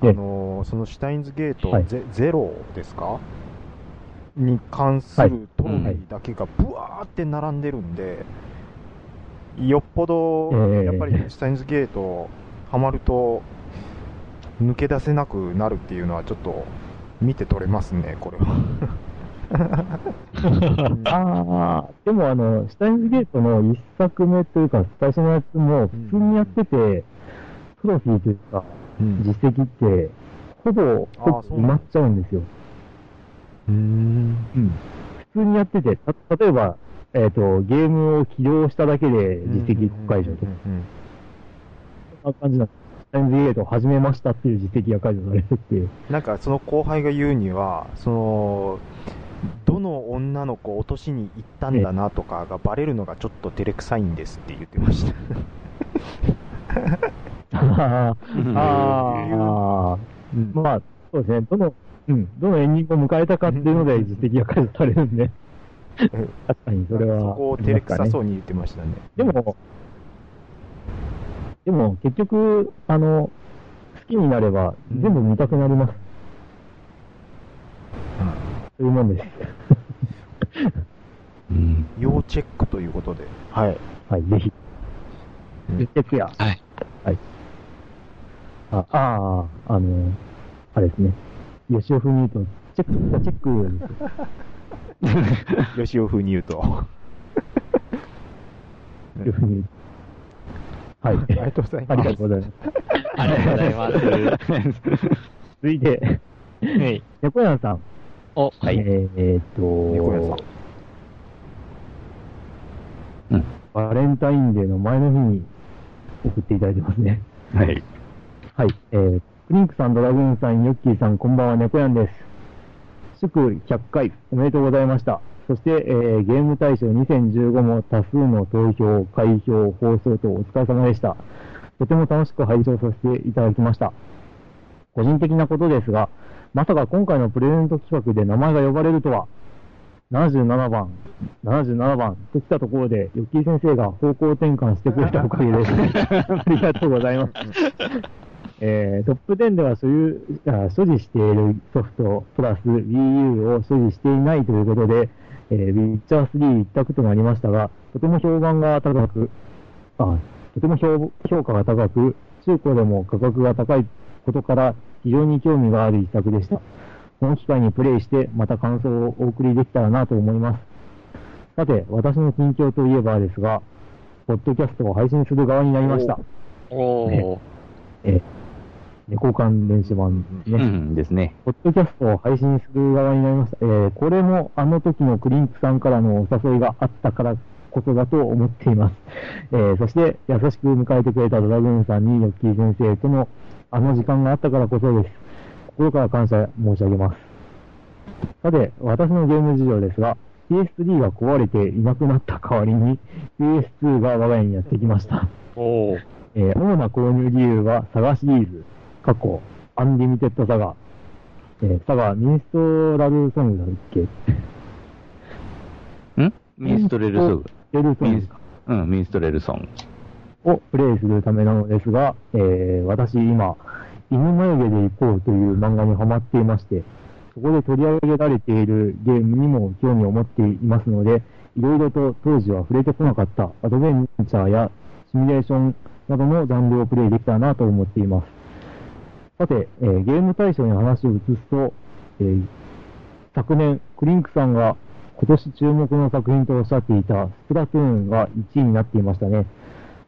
あえ。えのそのシュタインズゲートはい。ゼ,、ゼロですか？に関するトロフィーだけがブワーって並んでるんで、よっぽどええ。やっぱりシュタインズゲートハマると抜け出せなくなるっていうのはちょっと見て取れますね、これは。ああ、でもあの、シュタインズゲートの一作目というか、最初のやつも普通にやってて、トロフィーというか、うん実績って、ほぼ、ほぼ埋まっちゃうんですよ。うん。普通にやってて、た例えば、えっ、と、ゲームを起動しただけで実績解除とか、うんそんな感じなんです。シュタインズゲートを始めましたっていう実績が解除されてて、なんかその後輩が言うには、その、どの女の子を落としに行ったんだなとかがバレるのがちょっと照れくさいんですって言ってました。あうんあ、うんまあ、そうですね、どの、うん、どのエンディングを迎えたかっていうので実績が解除されるんで、確かにそれは、そこを照れくさそうに言ってましたね。でも、でも結局、あの、好きになれば全部見たくなります。そういうもんです。うん要チェックということで。はい。はい、ぜひ。うんチェックや。はい。はい。あ、ああ、あの、あれですね。吉尾風に言うと、チェック、チェック。吉尾風に言うと。吉尾風に言うと。はい。ありがとうございます。ありがとうございます。ありがとうございます。続いて、はい。猫屋さん。お、はい。えーえーっと、猫屋さん。うんバレンタインデーの前の日に送っていただいてますね。はい。はい。えー、プリンクさん、ドラグーンさん、ヨッキーさん、こんばんは、猫やんです。祝100回おめでとうございました。そして、えーゲーム大賞2015も多数の投票、開票、放送とお疲れ様でした。とても楽しく拝聴させていただきました。個人的なことですが、まさか今回のプレゼント企画で名前が呼ばれるとは、77番、77番と来たところで、ヨッキー先生が方向転換してくれたおかげです。ありがとうございます。えートップ10では所有あ所持しているソフトプラス Wii U を所持していないということで、えー、ウィッチャー3一択となりましたが、とても評判が高く、あとても評評価が高く、中古でも価格が高いことから非常に興味がある一作でした。この機会にプレイして、また感想をお送りできたらなと思います。さて、私の近況といえばですが、ポッドキャストを配信する側になりました。おー。えー猫関電子版ね。うんですね。ポッドキャストを配信する側になりました。えーこれもあの時のクリンクさんからのお誘いがあったからこそだと思っています。えーそして、優しく迎えてくれたドラグーンさんにヨッキー先生とのあの時間があったからこそです。心から感謝申し上げます。さて、私のゲーム事情ですが、PS3 が壊れていなくなった代わりに PS2 が我が家にやってきました。おー。えー主な購入理由は、サガシリーズ、過去、アンリミテッドサガ、えーサガ、ミンストラルソングだっけ？ん？ミンストレルソング。レルソングミンスうん、ミンストレルソング。をプレイするためなのですが、えー私今、犬眉毛で行こうという漫画にハマっていまして、そこで取り上げられているゲームにも興味を持っていますので、いろいろと当時は触れてこなかったアドベンチャーやシミュレーションなどのジャンルをプレイできたらなと思っています。さて、えーゲーム大賞に話を移すと、えー昨年、クリンクさんが今年注目の作品とおっしゃっていたスプラトゥーンが1位になっていましたね。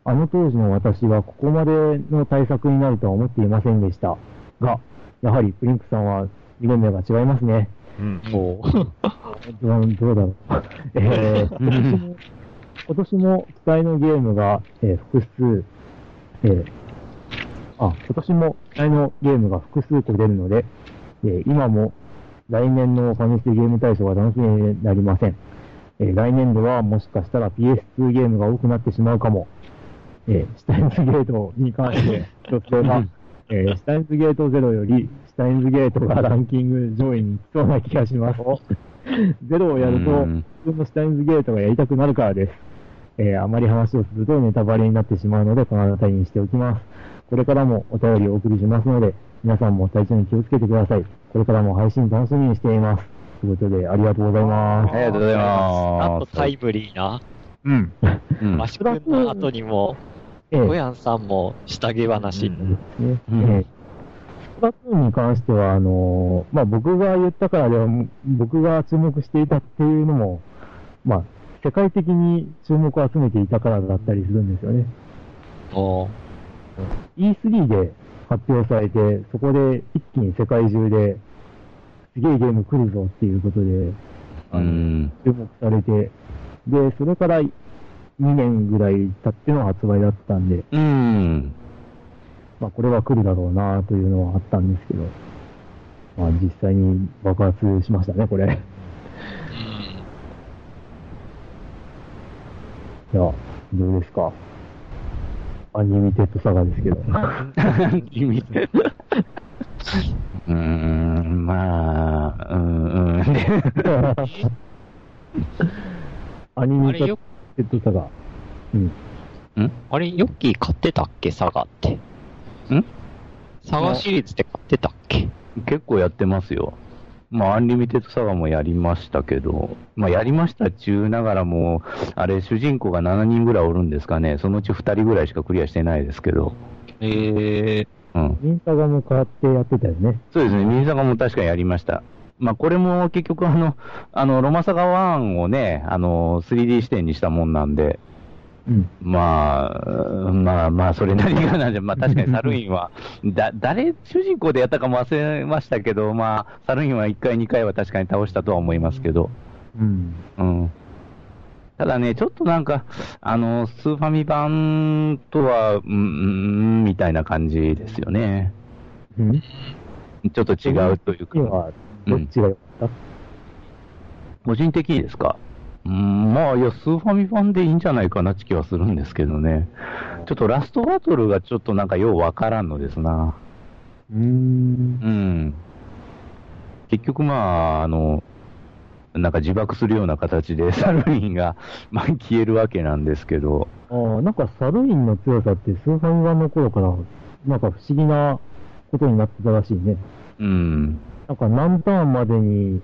あの当時の私はここまでの対策になるとは思っていませんでした。が、やはりプリンクさんは見る目が違いますね。うん。おー。ど うどうだろう。えー今年も、今年も期待のゲームが、えー複数、えーあ、今年も期待のゲームが複数個出るので、えー今も来年のファミステゲーム大賞が楽しみになりません。えー来年度はもしかしたら PS2 ゲームが多くなってしまうかも。えー、シュタインズゲートに関して 一つは、えーシュタインズゲートゼロより、シュタインズゲートがランキング上位に来そうな気がします。ゼロをやると、うん普通のシュタインズゲートがやりたくなるからです。えーあまり話をするとネタバレになってしまうので、この辺りにしておきます。これからもお便りをお送りしますので、皆さんも体調に気をつけてください。これからも配信楽しみにしています。ということで、ありがとうございます。ありがとうございなんます。とタイムリーな。うん。うんマシュ君の後にも、え小ヤンさんも下着話。ねうんえースプラトゥーンに関しては、あの、まあ、僕が言ったからでは、僕が注目していたっていうのも、まあ、世界的に注目を集めていたからだったりするんですよね。おー E3 で発表されて、そこで一気に世界中で、すげえゲーム来るぞっていうことで、うあのん。注目されて、で、それから2年ぐらい経っての発売だったんで、うん。まあこれは来るだろうなというのはあったんですけど、まあ実際に爆発しましたね、これ。いや、どうですか？アニミテッドサガですけど。意味うーん、まあ、うん、うん。アンリミテッあれよ、ドサガ。うん。あれ、ヨッキー買ってたっけ？サガって。ん？サガシリーズって買ってたっけ？結構やってますよ。まあ、アンリミテッドサガもやりましたけど、まあ、やりました中ながらも、あれ、主人公が7人ぐらいおるんですかね。そのうち2人ぐらいしかクリアしてないですけど。ええうん。ミンサガも変わってやってたよね。そうですね、ミンサガも確かにやりました。まあ、これも結局あの、あの、ロマサガ1をね、あの、3D 視点にしたもんなんで、うん。まあ、まあまあ、それなりがなんで、まあ確かにサルインは、だ、誰、主人公でやったかも忘れましたけど、まあ、サルインは1回、2回は確かに倒したとは思いますけど、うん。うん。ただね、ちょっとなんか、あの、スーファミ版とは、うん、うん、みたいな感じですよね。うん。ちょっと違うというか。今、どっちが良かった、個人的にですか？うん、まあ、いや、スーファミ版でいいんじゃないかなって気はするんですけどね。ちょっとラストバトルがちょっとなんかようわからんのですな。うーん。うん。結局まあ、あの、なんか自爆するような形でサルウィンが、まあ、消えるわけなんですけど、ああ、なんかサルインの強さってスーファミ版の頃から、なんか不思議なことになってたらしいね。うん。なんか何ターンまでに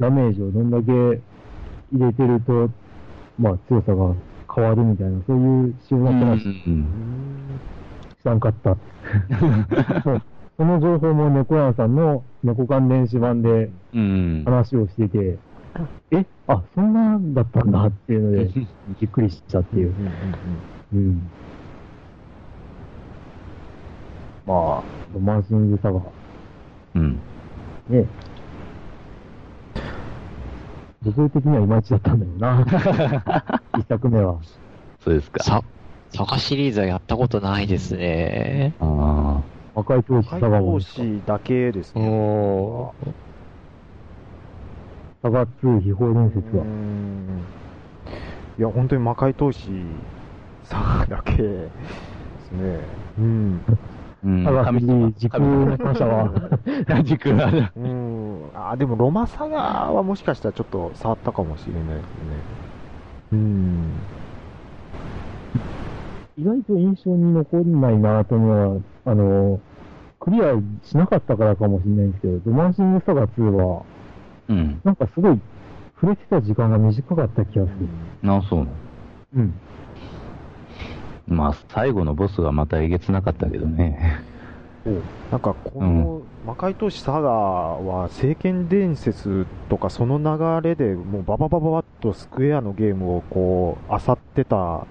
ダメージをどんだけ入れてると、まあ強さが変わるみたいな、そういう仕様だったらしい。うん知らんかった。その情報も猫屋さんの猫関電子版でうん。話をしてて、え、あ、そんなんだったんだっていうので、びっくりしたっていう。うん。まあ、ロマンシングサガ、うん。ね。僕的にはいまいちだったんだよな。一作目は。そうですか。さ、サガシリーズはやったことないですね。あ赤い闘士サ解ガも投、資だけですね。おー。サガ2秘宝伝説はう。んいや、本当に魔界投資さんだけですね。うん。あ。うん。サガ神3時空の他者は、様。時空は、うん。あ、でもロマサガはもしかしたらちょっと触ったかもしれないですね。うん。意外と印象に残んないなというのは、あの、クリアしなかったからかもしれないんですけど、ロマンシングサガ2は、うん。なんかすごい、触れてた時間が短かった気がする。あ、そうなの。うん。まあ、最後のボスがまたえげつなかったけどね。なんかこの魔界投資サガは聖剣伝説とかその流れでもうバババババッとスクエアのゲームをこう漁ってた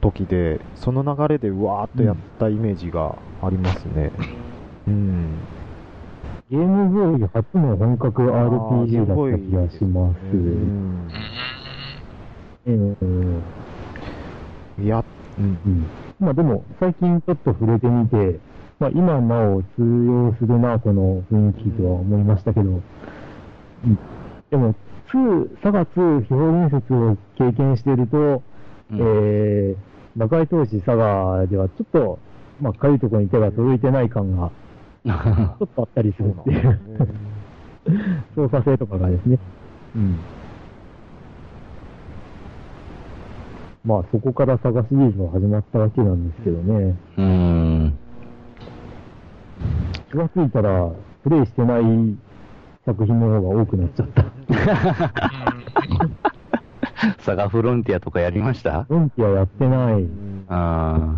時でその流れでうわーっとやったイメージがありますね。うん。ゲームボーイ初の本格 RPG だった気がします。うんえーいや、うんう。ん。まあでも、最近ちょっと触れてみて、まあ今なお通用するな、この雰囲気とは思いましたけど、うん。でも、2、サガ2、秘宝伝説を経験していると、うんえー、魔界投資サガではちょっと、まあ、かゆいところに手が届いてない感が、ちょっとあったりするっていう、ね操作性とかがですね。うん。まあ、そこからサガシリーズは始まったわけなんですけどね。うん。気がついたら、プレイしてない作品の方が多くなっちゃった。サガフロンティアとかやりました？ドンキはやってない。うんあ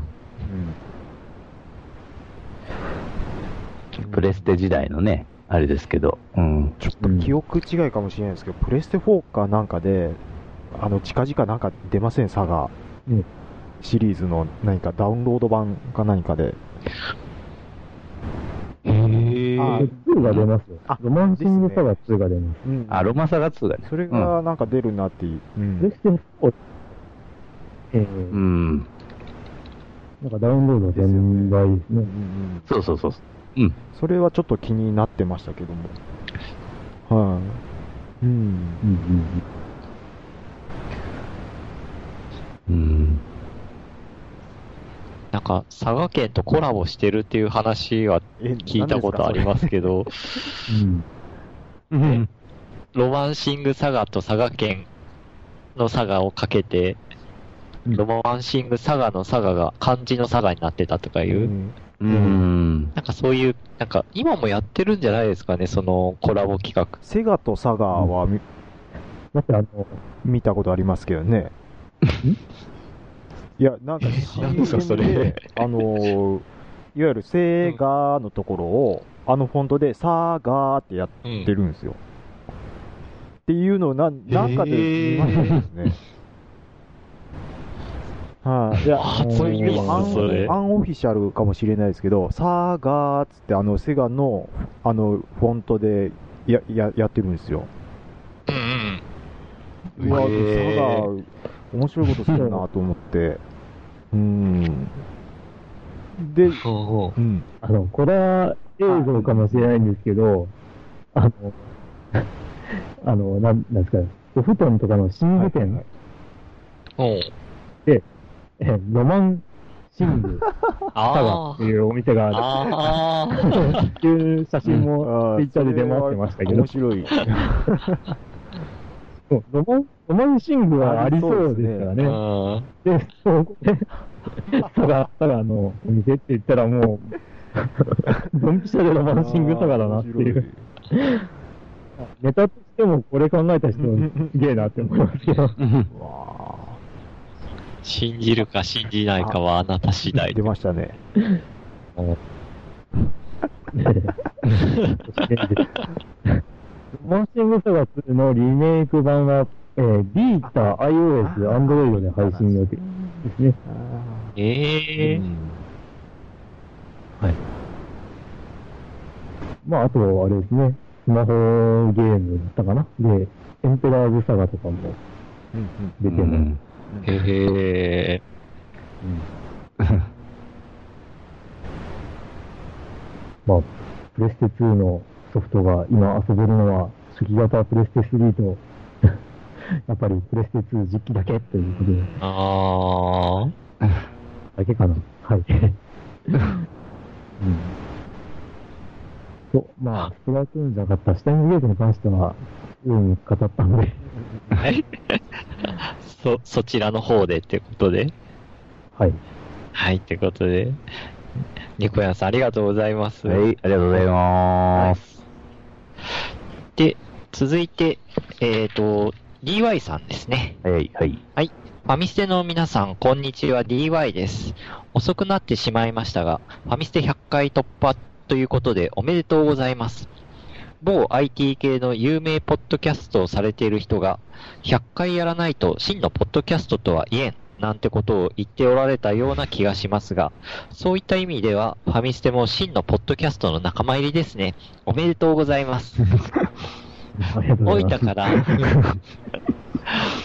プレステ時代のね、あれですけど、うん。ちょっと記憶違いかもしれないですけど、プレステ4かなんかで、あの、近々なんか出ません、サガ。うんシリーズの何かダウンロード版か何かで。へえ。あ2が出ますよあ。ロマンシングサガ2が出ます。うんあ、ロマサガ2がね。それがなんか出るなっていう。うんプレステ4、えーうん。なんかダウンロード全売ですね。うんうんそうそうそう。うん。それはちょっと気になってましたけども。はい、うん。うんうんうん。なんか、佐賀県とコラボしてるっていう話はえ聞いたことありますけど、うん。うん。ロマンシング佐賀と佐賀県の佐賀をかけて、うんロマンシング佐賀の佐賀が漢字の佐賀になってたとかいう、うんうん。なんかそういう、なんか今もやってるんじゃないですかね、そのコラボ企画。セガとサガはみだってあの、見たことありますけどね。いや、なんかなんですかそれで、あのー、いわゆるセガのところを、あのフォントでサガーってやってるんですよ。っていうのをななんかで見ましたですね。はい、いや、あそういうでもアンアンオフィシャルかもしれないですけど、サガーっつって、あの、セガの、あの、フォントでや、や、やってるんですよ。うんうん。うわ、へーサガ、面白いことするなと思って。うん。で、ほううん。あの、これは映像かもしれないんですけど、あの、あの、なん、なんですか、お布団とかの寝具店、ほう。うん。えロマンシングサガあっていうお店がある。あ。ああ。っていう写真もツイッターで出回ってましたけど面、白い。もうロマン、ロマンシングはありそうですからうね。ん。で、そこで、サガ、サガのお店って言ったらもう、ドンピシャでロマンシングサガだなっていう。ネタとしてもこれ考えた人すげえなって思いますけど。信じるか信じないかはあなた次ー第出。ましたね。ロマンシングサガ2のリメイク版は、えー、ビータ、iOS、Android で配信予定ですね。ええはい。まあ、あと、あれですね、スマホゲームだったかなで、エンペラーズサガとかもうん出てます。へえ。まあ、プレステ2のソフトが今遊べるのは、初期型プレステ3と、やっぱりプレステ2実機だけということで、ああ。だけかな。はい。うん。と、まあ、ストラトゥーンじゃなかった、シュタインゲートに関しては、上に語ったので、はい。そ、そちらの方でってことで？はい。はい、ってことで。ニコヤンさんありがとうございます。はい、ありがとうございます。で、続いて、えっ、と、DY さんですね。はい、はい。はい。ファミステの皆さん、こんにちは、DY です。遅くなってしまいましたが、ファミステ100回突破ということでおめでとうございます。某 IT 系の有名ポッドキャストをされている人が、100回やらないと真のポッドキャストとは言えん、なんてことを言っておられたような気がしますが、そういった意味では、ファミステも真のポッドキャストの仲間入りですね。おめでとうございます。大。分から、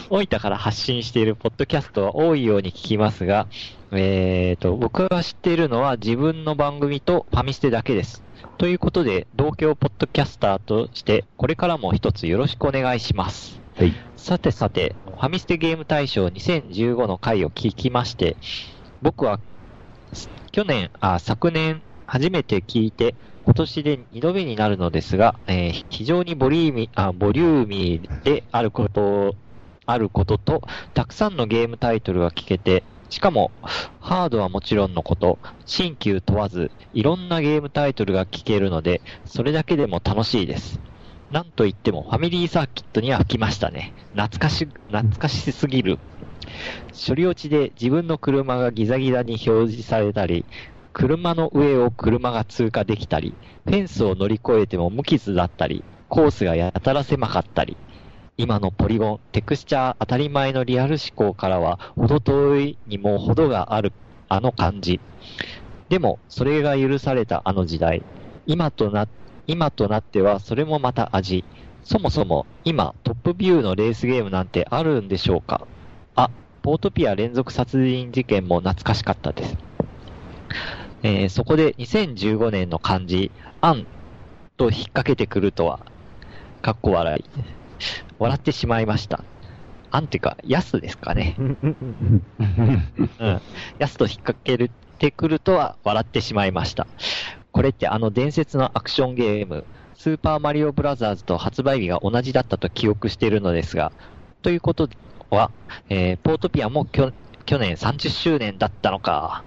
大分から発信しているポッドキャストは多いように聞きますが、えーと、僕が知っているのは自分の番組とファミステだけです。ということで、同郷ポッドキャスターとして、これからも一つよろしくお願いします。はい。さてさて、ファミステゲーム大賞2015の回を聞きまして、僕は、去年、あ、昨年初めて聞いて、今年で2度目になるのですが、えー非常にボリューミー、あ、ボリューミーであること、あることと、たくさんのゲームタイトルが聞けて、しかも、ハードはもちろんのこと、新旧問わず、いろんなゲームタイトルが聞けるので、それだけでも楽しいです。なんといっても、ファミリーサーキットには来ましたね。懐かし、懐かしすぎる。処理落ちで自分の車がギザギザに表示されたり、車の上を車が通過できたり、フェンスを乗り越えても無傷だったり、コースがやたら狭かったり、今のポリゴン、テクスチャー当たり前のリアル思考からは、程遠いにも程があるあの感じ。でも、それが許されたあの時代。今となって、今となってはそれもまた味。そもそも今トップビューのレースゲームなんてあるんでしょうか？あ、ポートピア連続殺人事件も懐かしかったです。えーそこで2015年の漢字、アンと引っ掛けてくるとは、かっこ笑い。笑ってしまいました。アンっていうか、ヤスですかね。うんと引っ掛けてくるとは笑ってしまいました。これってあの伝説のアクションゲーム、スーパーマリオブラザーズと発売日が同じだったと記憶しているのですが、ということは、えーポートピアも去年30周年だったのか。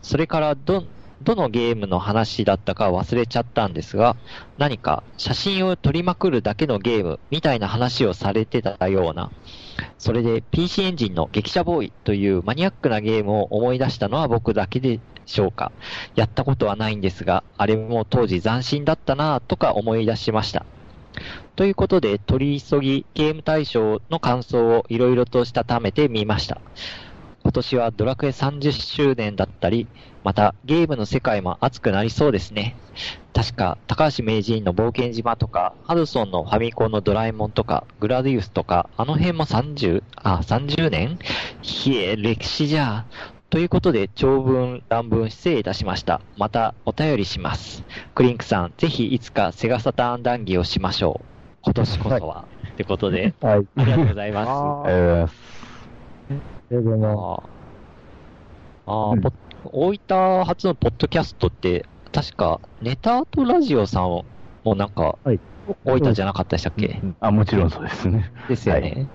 それからど、どのゲームの話だったか忘れちゃったんですが、何か写真を撮りまくるだけのゲームみたいな話をされてたような。それで PC エンジンの激写ボーイというマニアックなゲームを思い出したのは僕だけでしょうか。やったことはないんですが、あれも当時斬新だったなぁとか思い出しました。ということで、取り急ぎゲーム大賞の感想をいろいろとしたためてみました。今年はドラクエ30周年だったり、またゲームの世界も熱くなりそうですね。確か、高橋名人の冒険島とか、ハドソンのファミコンのドラえもんとか、グラディウスとか、あの辺も30、あ、30年？ひえ、歴史じゃ。ということで、長文、乱文失礼いたしました。またお便りします。クリンクさん、ぜひいつかセガサターン談義をしましょう。今年こそは。ってことで、はい。ありがとうございます。あありがとうございます。ありがとうございます。あうん大分初のポッドキャストって、確か、ネタアートラジオさんもなんか、はい。大分じゃなかったでしたっけ、うんあ、もちろんそうですね。ですよね。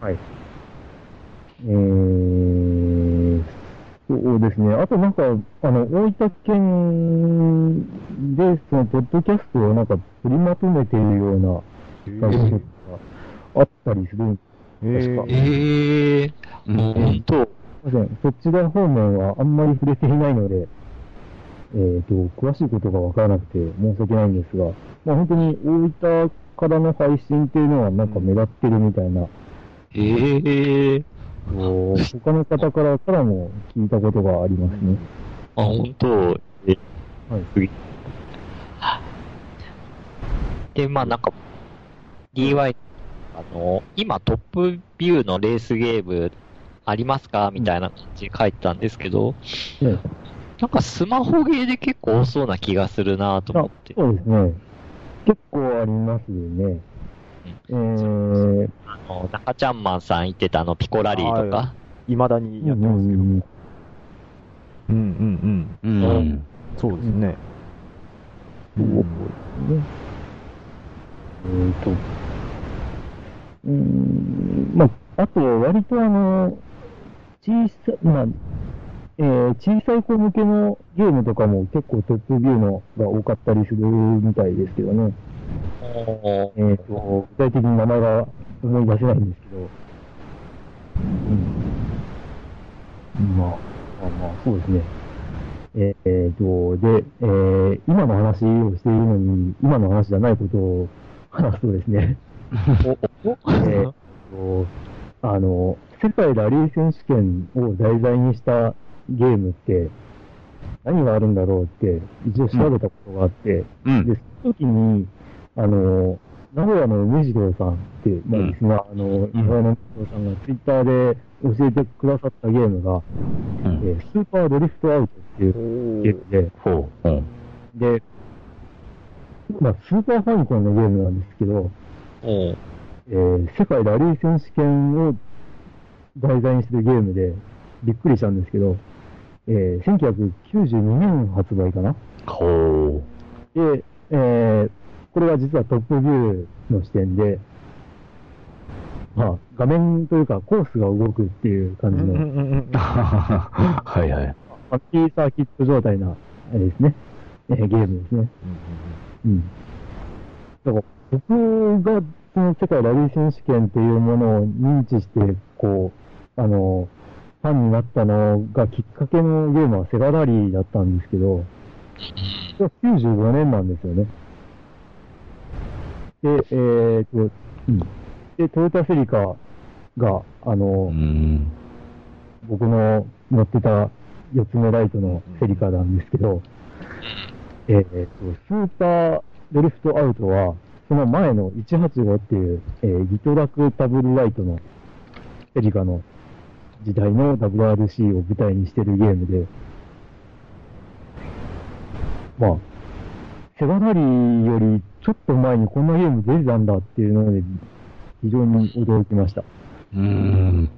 はい。えー、そうですね。あとなんか、あの、大分県で、その、ポッドキャストをなんか、取りまとめているような、会社があったりするんえ確か？ええうん。もう本当、すいません。そっち側方面はあんまり触れていないので、えっ、と、詳しいことがわからなくて申し訳ないんですが、まあ本当に大分からの配信っていうのはなんか目立ってるみたいな、ええこう他の方からからも聞いたことがありますね。あ、本当？えはい。で、まあなんか、DY、あの、今トップビューのレースゲームありますか？みたいな感じで書いてたんですけど、ねなんかスマホゲーで結構多そうな気がするなと思って。そうですね。結構ありますね。えー、あの、中ちゃんマンさん言ってたあのピコラリーとか、いまだにやってますけども。うんうんううんん。そうですね。そうですね。えーと、うーん、まあ、あと、割とあの、小さい、まあ、えー小さい子向けのゲームとかも結構トップビューのが多かったりするみたいですけどね。えーと、具体的に名前が思い出せないんですけど。うん。まあ、まあまあ、そうですね。えーえーと、で、えー今の話をしているのに、今の話じゃないことを話すとですね、えーと、あの、世界ラリー選手権を題材にしたゲームって、何があるんだろうって、一応調べたことがあって、うん。で、その時に、あの、名古屋の梅次郎さんって、まあ、うん。リスナー、あの、名古屋の梅次郎さんがツイッターで教えてくださったゲームが、うん。えースーパードリフトアウトっていうゲームで、ほう。うん。で、まあ、スーパーファミコンのゲームなんですけど、えー世界ラリー選手権を題材にしてるゲームで、びっくりしたんですけど、えー1992年発売かな。ほで、えーこれが実はトップビューの視点で、まあ、画面というかコースが動くっていう感じの。はいはい。ファミリーサーキット状態な、あれですね、えーゲームですね。うん。だから、僕がその世界ラリー選手権というものを認知して、こう、あの、ファンになったのがきっかけのゲームはセガラリーだったんですけど、それは95年なんですよね。で、えーと、うん。で、トヨタセリカが、あの、うん。僕の乗ってた4つ目ライトのセリカなんですけど、えーと、スーパードリフトアウトは、その前の185っていう、えーギトラクダブルライトのセリカの時代の WRC を舞台にしてるゲームで、まあ、セガラリーよりちょっと前にこんなゲーム出てたんだっていうので、非常に驚きました。うん。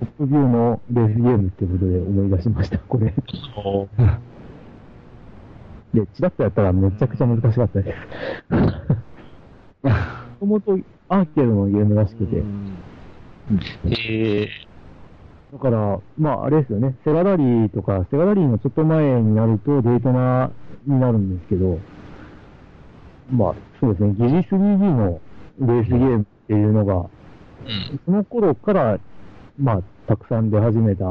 トップビューのレースゲームってことで思い出しました、これ。で、チラッとやったらめちゃくちゃ難しかったです。もともとアーケードのゲームらしくて、へえ。だから、まああれですよね、セガラリーとか、セガラリーのちょっと前になるとデートナになるんですけど、まあそうですね、ギリ 3D のレースゲームっていうのが、うん。その頃から、まあ、たくさん出始めた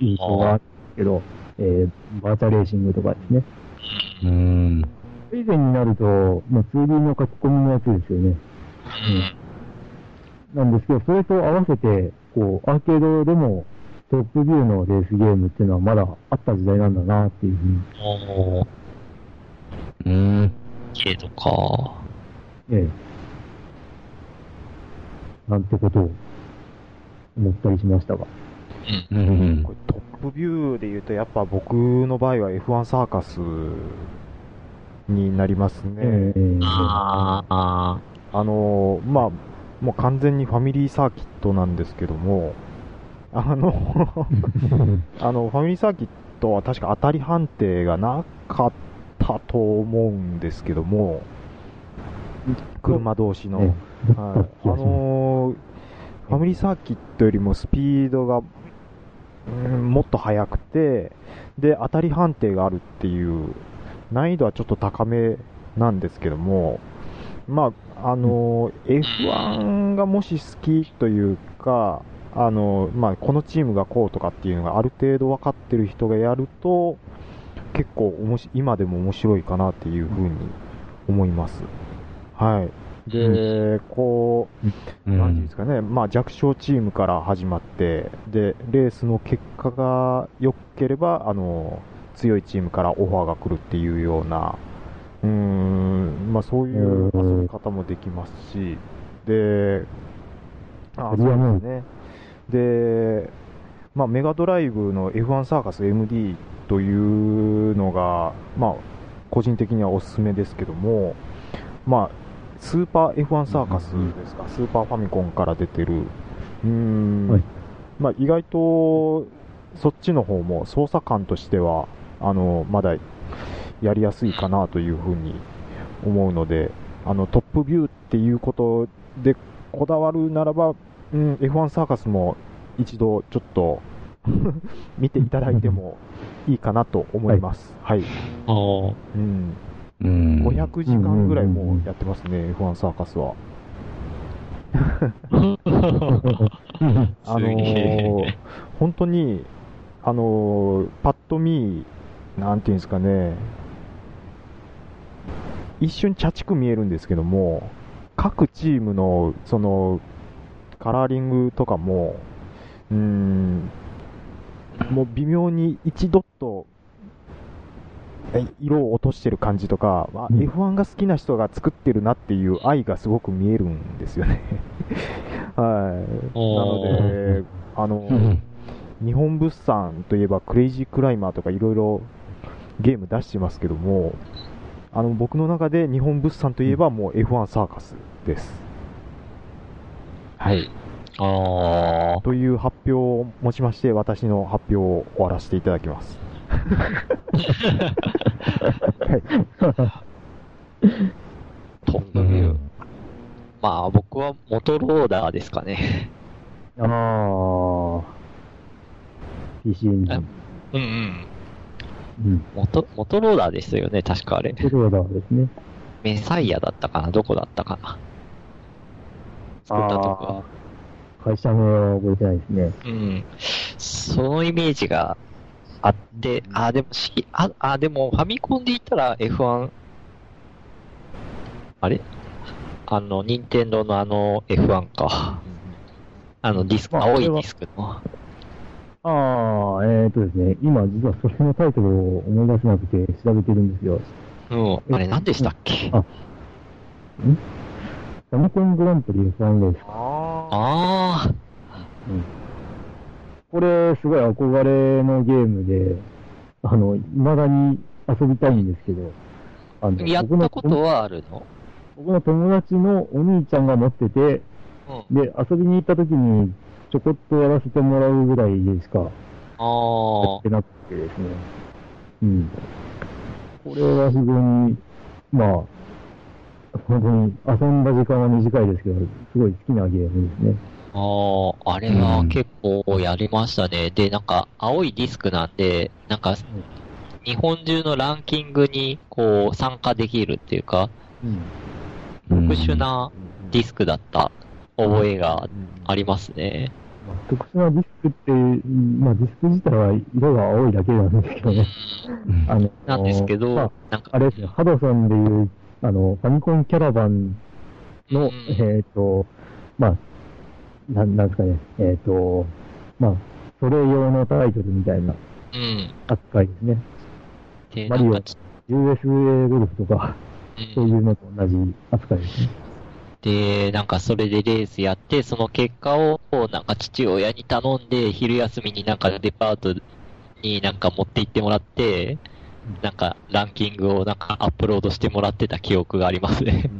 印象があるんですけど、えー、バーチャレーシングとかですね。うん。以前になると、まあ、2D の書き込みのやつですよね。なんですけど、それと合わせて、こう、アーケードでもトップビューのレースゲームっていうのはまだあった時代なんだなっていうふうに、おー、うん。けどか。ええ。なんてことを思ったりしましたが。うん。うんこれトップビューで言うと、やっぱ僕の場合は F1 サーカスになりますね。ええああ、あのーまあ、もう完全にファミリーサーキットなんですけども、あの、あの、ファミリーサーキットは確か当たり判定がなかったと思うんですけども、車同士の。ええ。はい、あのーファミリーサーキットよりもスピードが、うんもっと速くて、で、当たり判定があるっていう、難易度はちょっと高めなんですけども、まあ、あのー F1 がもし好きというか、あのーまあ、このチームがこうとかっていうのがある程度分かってる人がやると、結構おもし今でも面白いかなっていうふうに思います。はい。で、こう、うんなんていうんですかね、まあ、弱小チームから始まって、で、レースの結果が良ければ、あの、強いチームからオファーが来るっていうような、うーん、まあ、そういう遊び方もできますし、で、あそうですね。で、まあ、メガドライブの F1 サーカス MD というのが、まあ、個人的にはおすすめですけども、まあ、スーパー F1 サーカスですか、スーパーファミコンから出てる、うーん、はい。まあ、意外とそっちの方も操作感としては、あの、まだやりやすいかなというふうに思うので、あの、トップビューっていうことでこだわるならば、うん、F1 サーカスも一度ちょっと 見ていただいてもいいかなと思います。はい。あーうん。うん。500時間ぐらいもうやってますね、F1 サーカスは。あのーえ、本当に、あのー、パッと見、なんていうんですかね、一瞬、茶畜見えるんですけども、各チームの、その、カラーリングとかも、うーん、もう微妙に1ドット、え色を落としてる感じとか、まあうん F1 が好きな人が作ってるなっていう愛がすごく見えるんですよね。はい。なのおで、あの、うん日本物産といえばクレイジークライマーとかいろいろゲーム出してますけども、あの、僕の中で日本物産といえばもう F1 サーカスです。はい。あという発表をもちまして、私の発表を終わらせていただきます。はい。ー、トップビュー。まあ僕はモトローダーですかね。ああ。PC エンジン。うんうん。うん。モト、モトローダーですよね、確かあれ。コローダーですね。メサイアだったかな？どこだったかな？作ったとこは。会社名は覚えてないですね。うん。そのイメージがあって、あ、でもし、あ、あ、でもファミコンで言ったら F1、あれ？あの、任天堂のあの F1 か。あのディスク、まあ青いディスクの。ああ、えっ、とですね、今実はそれのタイトルを思い出せなくて調べてるんですよ。うん。あれ何でしたっけ？あファミコングランプリ F1 レース。ああこれ、すごい憧れのゲームで、あの、未だに遊びたいんですけど、ああ。の、やっ僕のたことはあるの？僕の友達のお兄ちゃんが持ってて、うん。で、遊びに行った時に、ちょこっとやらせてもらうぐらいでしか、やあっあて。なくてですね。うん。これは非常に、まあ、本当に遊んだ時間は短いですけど、すごい好きなゲームですね。ああ、あれは結構やりましたね。で、なんか、青いディスクなんで、なんか、日本中のランキングに、こう、参加できるっていうか、うん。特殊なディスクだった覚えがありますね。まあ、特殊なディスクって、まあディスク自体は色が青いだけなんですけどね。あの、なんですけど、まあ、なんか、あれですね、ハドソンでいう、あの、ファミコンキャラバンの、うんえっ、と、まあ、なん、なんですかね、えっ、と、まあ、それ用のタイトルみたいなうん。扱いですね。で、マリオ USA ゴルフとか、うんそういうのと同じ扱いですね。で、なんかそれでレースやって、その結果を、なんか父親に頼んで、昼休みになんかデパートになんか持って行ってもらって、なんかランキングをなんかアップロードしてもらってた記憶がありますね。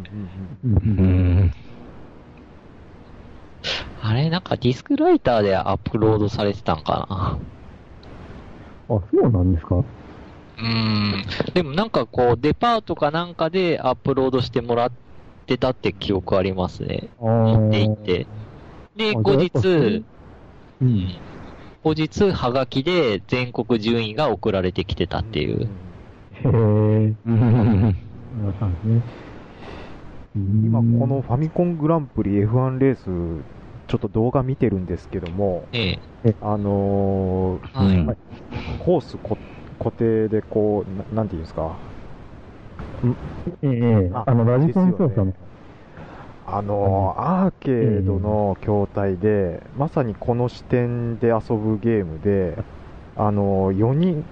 うんう。ん。あれ、なんかディスクライターでアップロードされてたんかあ、そうなんですか？な。うーん。でもなんかこう、デパートかなんかでアップロードしてもらってたって記憶ありますね。あ持って行ーって。で、あ後日、うん。後日、はがきで全国順位が送られてきてたっていう。へえ、うん。皆さんですね。今うんこのファミコングランプリ F1 レースちょっと動画見てるんですけどもええ。あのーはい。うんコースこ固定でこうななんていうんですか？ええええ、ああの、ラジコン操作のですよね。あのーアーケードの筐体で、まさにこの視点で遊ぶゲームで、あのー4人、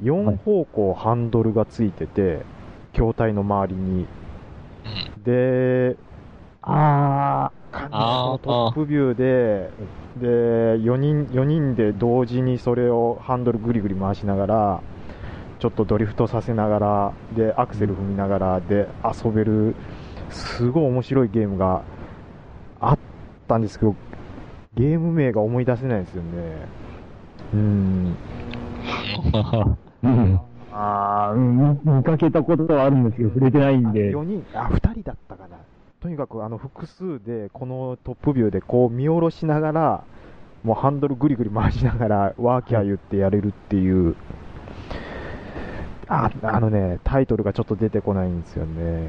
4方向ハンドルがついてて、筐体の周りに。で、あかあートップビューで、で、4人、4人で同時にそれをハンドルぐりぐり回しながら、ちょっとドリフトさせながら、で、アクセル踏みながらで遊べる、すごい面白いゲームがあったんですけど、ゲーム名が思い出せないですよね。うん。うん。あ、あ見かけたことはあるんですけど、触れてないんで。4人、あ、2人だったかな。とにかく、あの、複数で、このトップビューでこう見下ろしながら、もうハンドルぐりぐり回しながら、ワーキャー言ってやれるっていう、あ、あのね、タイトルがちょっと出てこないんですよね。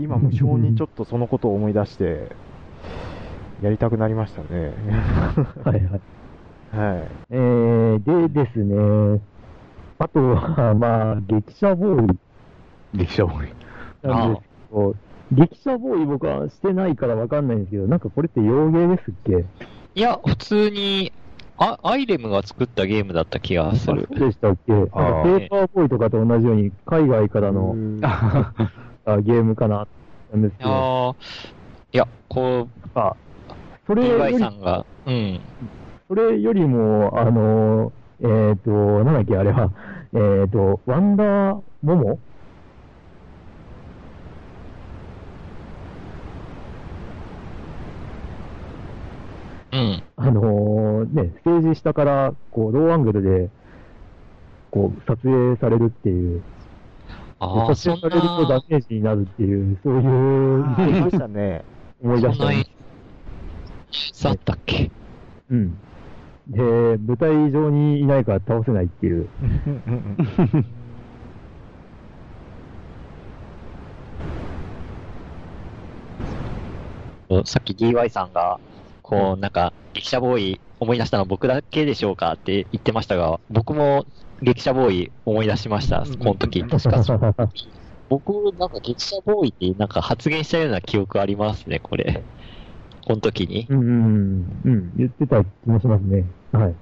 今、無性にちょっとそのことを思い出して、やりたくなりましたね。はいはい。はい。えー、でですね、あとは、まあ、激写ボーイ激写ボーイ。なんですけど、激写ボーイ僕はしてないからわかんないんですけど、なんかこれって洋芸ですっけ？いや、普通に、あ、アイレムが作ったゲームだった気がするあ。そうでしたっけ？あーーパーボーイとかと同じように、海外からの うんあゲームかな、なんですけど、いやこあそう、れよりさんが、うん。それよりも、あの、えっ、と、なんだっけ、あれは、えっ、と、ワンダーモモ？うん。あのね、ステージ下から、こう、ローアングルで、こう、撮影されるっていう、ああ、撮そん影されるとダな、メージになるっていう、そういう、ありましたね。思い出したそんなあったっけうん。で、舞台上にいないから倒せないっていう。さっき DY さんが、こう、なんか、激写ボーイ思い出したの僕だけでしょうかって言ってましたが、僕も激写ボーイ思い出しました、この時。確かそう。僕、なんか激写ボーイってなんか発言したような記憶ありますね、これ。この時に。うんうんうん。うん。言ってた気もしますね。はい。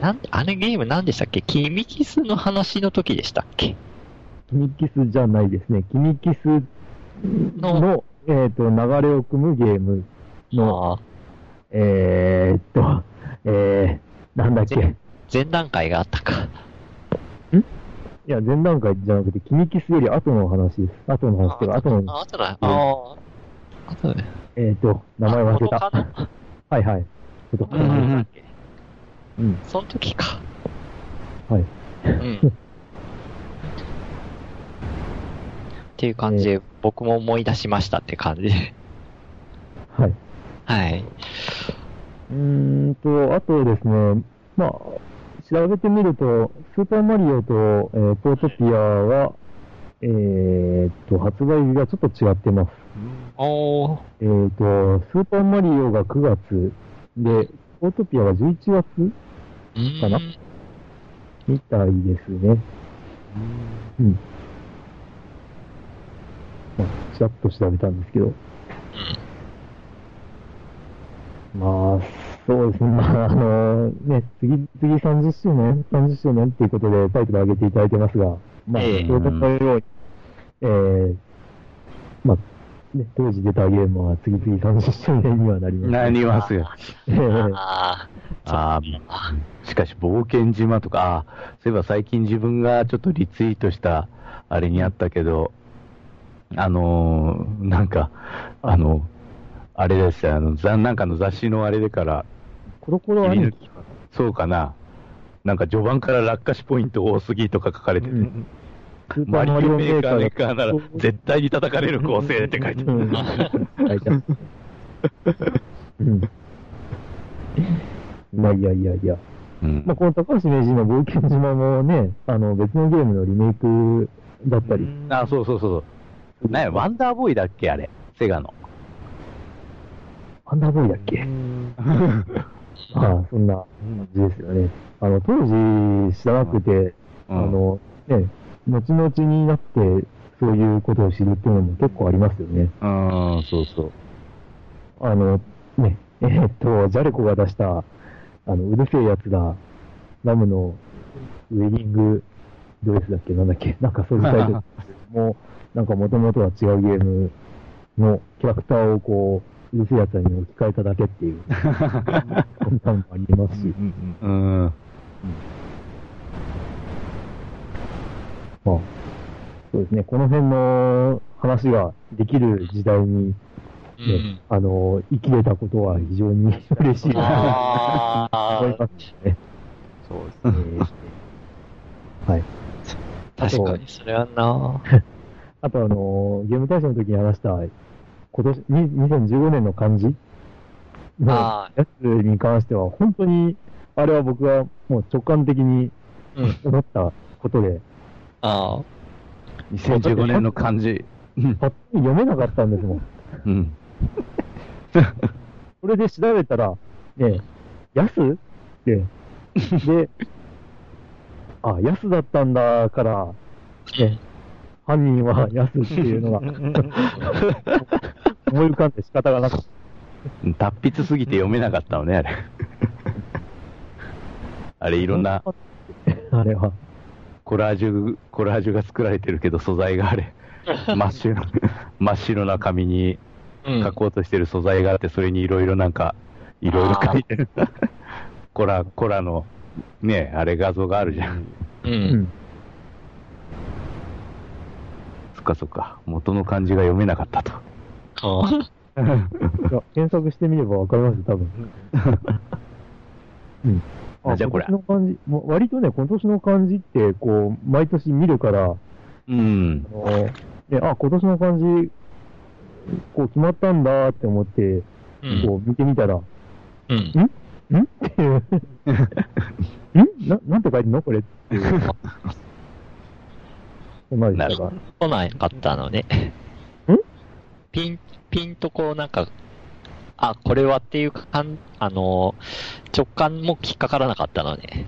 なんで、あのゲーム何でしたっけ？キミキスの話の時でしたっけ？キミキスじゃないですね。キミキスの、えっ、と、流れを組むゲームの、ああえーっと、えー、なんだっけ？い前段階があったか。や、前段階じゃなくて、キミキスより後の話です。後の話というか、後の、あ、あとだ。ああ。あとね。えーっと、名前忘れた。はいはい。ちょっと、なうんうん。その時か。はい。うん。っていう感じで、僕も思い出しましたって感じで。はい。はい。うーんと、あとですね、まあ、調べてみると、スーパーマリオと、えーポートピアは、えーっと、発売日がちょっと違ってます。おー。えーっと、スーパーマリオが9月で、ポートピアは11月うんかなみたいですね。うん。まあ、ちらっと調べたんですけど。まあ、そうですね。まあ、あのね、次、次30周年 ?30 周年っていうことでタイトル上げていただいてますが、まあ、ええそういったように、えー、まあ、ね、当時出たゲームは次々30周年にはなります、なりますよ。ええあああ、しかし冒険島とか、そういえば最近自分がちょっとリツイートしたあれにあったけど、あのーなんか、あの、あれですよ、あの、ざなんかの雑誌のあれでから、コロコロ兄貴かそうかな、なんか序盤から落下しポイント多すぎとか書かれてて、な。スーパマリオメーカーメーがカーなら絶対に叩かれる構成って書いてあうんる。まあ、いやいやいや。うんまあ、この高橋名人の冒険島もね、あの、別のゲームのリメイクだったり。あ、そうそうそうそう。なんや、ワンダーボーイだっけあれ。セガの。アンダーボーイだっけ？ああ、そんな感じですよね。あの、当時知らなくて、うんあの、ね、後々になって、そういうことを知るっていうのも結構ありますよね。うん、そうそう。あの、ね、えーっと、ジャレコが出した、あの、うるせえやつだ、ラムのウェディングドレスだっけ？なんだっけ？なんかそういうタイトル も、なんか元々は違うゲームのキャラクターをこう、うるせえやつに置き換えただけっていう、そんなのもありますし、うん。まあ、そうですね、この辺の話ができる時代に、ねうん。あの、生きれたことは非常に 嬉しいなあと思いますね。そうですね。えーはい。あ、確かに、それはな あとあの、ゲーム大賞の時に話した、今年、に2015年の漢字のあやつに関しては、本当に、あれは僕がもう直感的にうん。思ったことで、あ2015年の漢字。うんパッと見読めなかったんですもん。うん。それで調べたら、ね、やすって、で、あ、やすだったんだから、ね、犯人はやすっていうのが 思い浮かんで仕方がなかった。達筆すぎて読めなかったのね、あれ。あれ、いろんな あれは。コラージュ、コラージュが作られてるけど、素材があれ、真っ白、真っ白な紙にうん書こうとしてる素材があって、それにいろいろなんか、いろいろ書いてる。コラ、コラの、ね、あれ画像があるじゃん。う。うんん。そっかそっか。元の漢字が読めなかったと。あいや 検索してみればわかりますよ、多分。うん。なんじゃこりゃ今年の漢字、もう割とね、今年の漢字って、こう、毎年見るから、うん。あのね、あ、今年の漢字、こう決まったんだって思って、うん。こう見てみたら、んうん？ん？っていう。ん？な、なんて書いてんの？これっていう。そんなでしたが。来なかったのね。ん？ピン、ピンとこうなんか、あ、これはっていうかん、あの、直感も引っかからなかったのね。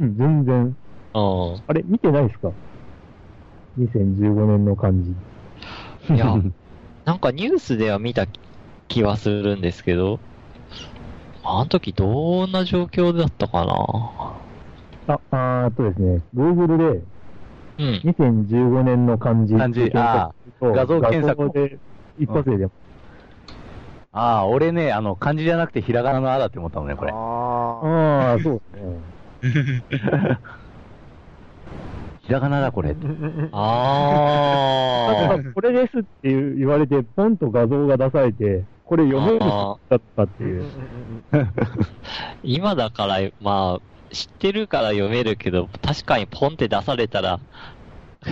うん、全然。うん。あれ、見てないですか ?2015 年の感じ。いや、なんかニュースでは見た気はするんですけど、あの時どんな状況だったかな？あ、あーっとですね、Google でうん。2015年の漢字漢字って検索すると画像検索で一発で出ます。ああ、俺ね、あの、漢字じゃなくてひらがなのあだって思ったのね、これ。あああ、そうですね。ひらがなだ、これ。ーあただこれですっていう言われて、ポンと画像が出されて、これ読めるだったっていう。今だから、まあ、知ってるから読めるけど、確かにポンって出されたら、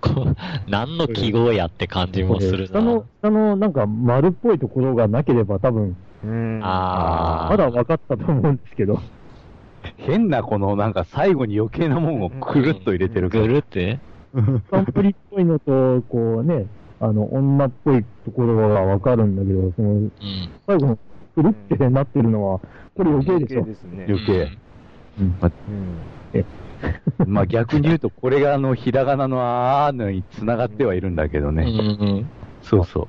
こう、何の記号やって感じもするな。下の、下のなんか丸っぽいところがなければ多分、うんあーまだ分かったと思うんですけど。変な、この、なんか最後に余計なもんをくるっと入れてるからぐるって？サンプリっぽいのと、こうね、あの、女っぽいところが分かるんだけど、その、うん。最後のくるってなってるのは、これ余計でしょ。ですね。余計。うんうん まあ逆に言うと、これがあの、ひらがなのあーのに繋がってはいるんだけどうん。ね。うんそうそ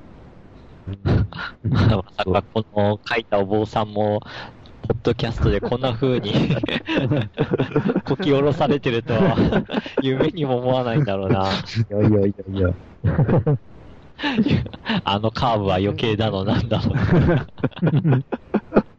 う。うん。まさかこの書いたお坊さんも、ポッドキャストでこんな風に こき下ろされてるとは、夢にも思わないんだろうな。いやいやいやいや。あのカーブは余計だのなんだろうな。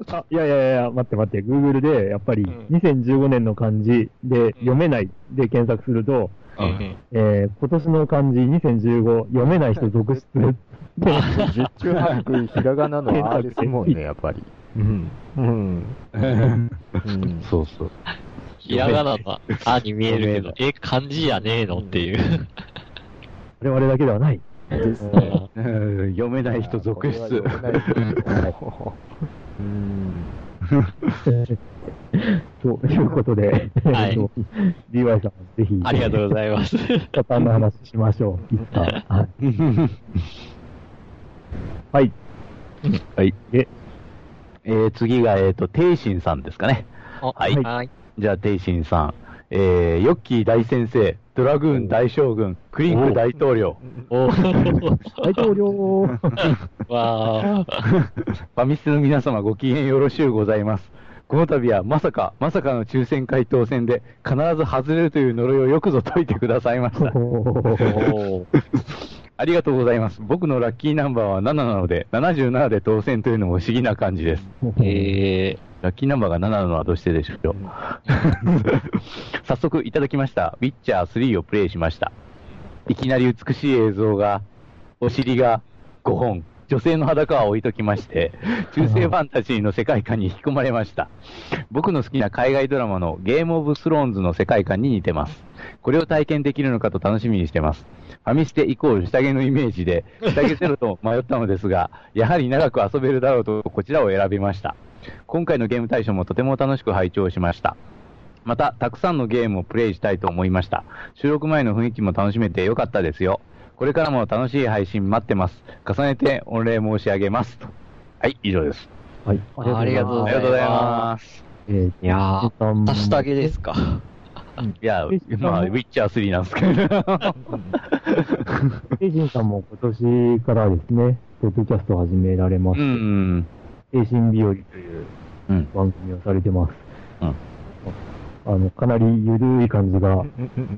あいやいやいや、待って待って、Google で、やっぱり、うん2015年の漢字で、読めないで検索すると、うんえー、今年の漢字2015、読めない人続出。十中八九ひらがなのあですもんね、やっぱり。うん。うん。うん そうそう。ひらがなのあに見えるけど、え、漢字じゃねえのっていう。我々だけではない。ですうね。読めない人続出。うん。ということで、はいえっと DY さん、ぜひ、ありがとうございます。サタンの話しましょう。いつか。はい。はい。はい。で、えー、次が、えっ、と、テイシンさんですかね。はいはい。じゃあ、テイシンさん。えー、ヨッキー大先生、ドラグーン大将軍、クリンク大統領、大統領、わーファミステの皆様ご機嫌よろしゅうございます。この度はまさか、まさかの抽選回答戦で必ず外れるという呪いをよくぞ解いてくださいました。ありがとうございます。僕のラッキーナンバーは7なので、77で当選というのも不思議な感じです。えラッキーナンバーが7なのはどうしてでしょう？早速いただきました。ウィッチャー3をプレイしました。いきなり美しい映像が、お尻が5本、女性の裸は置いときまして、中世ファンタジーの世界観に引き込まれました。僕の好きな海外ドラマのゲームオブスローンズの世界観に似てます。これを体験できるのかと楽しみにしてます。ファミステイコール下着のイメージで、下着ゼロと迷ったのですが、やはり長く遊べるだろうとこちらを選びました。今回のゲーム大賞もとても楽しく拝聴しました。また、たくさんのゲームをプレイしたいと思いました。収録前の雰囲気も楽しめてよかったですよ。これからも楽しい配信待ってます。重ねて御礼申し上げます。とはい、以上です。はい、ありがとうございますありがとうございます。えーいやー、下着ですか？いやえ、まあ、ウィッチャー3なんですけど。エイジンさんも今年からですね、ポッドキャストを始められまうす。ん。精神日和といううん。番組をされてます。うんあの、かなりゆるい感じが、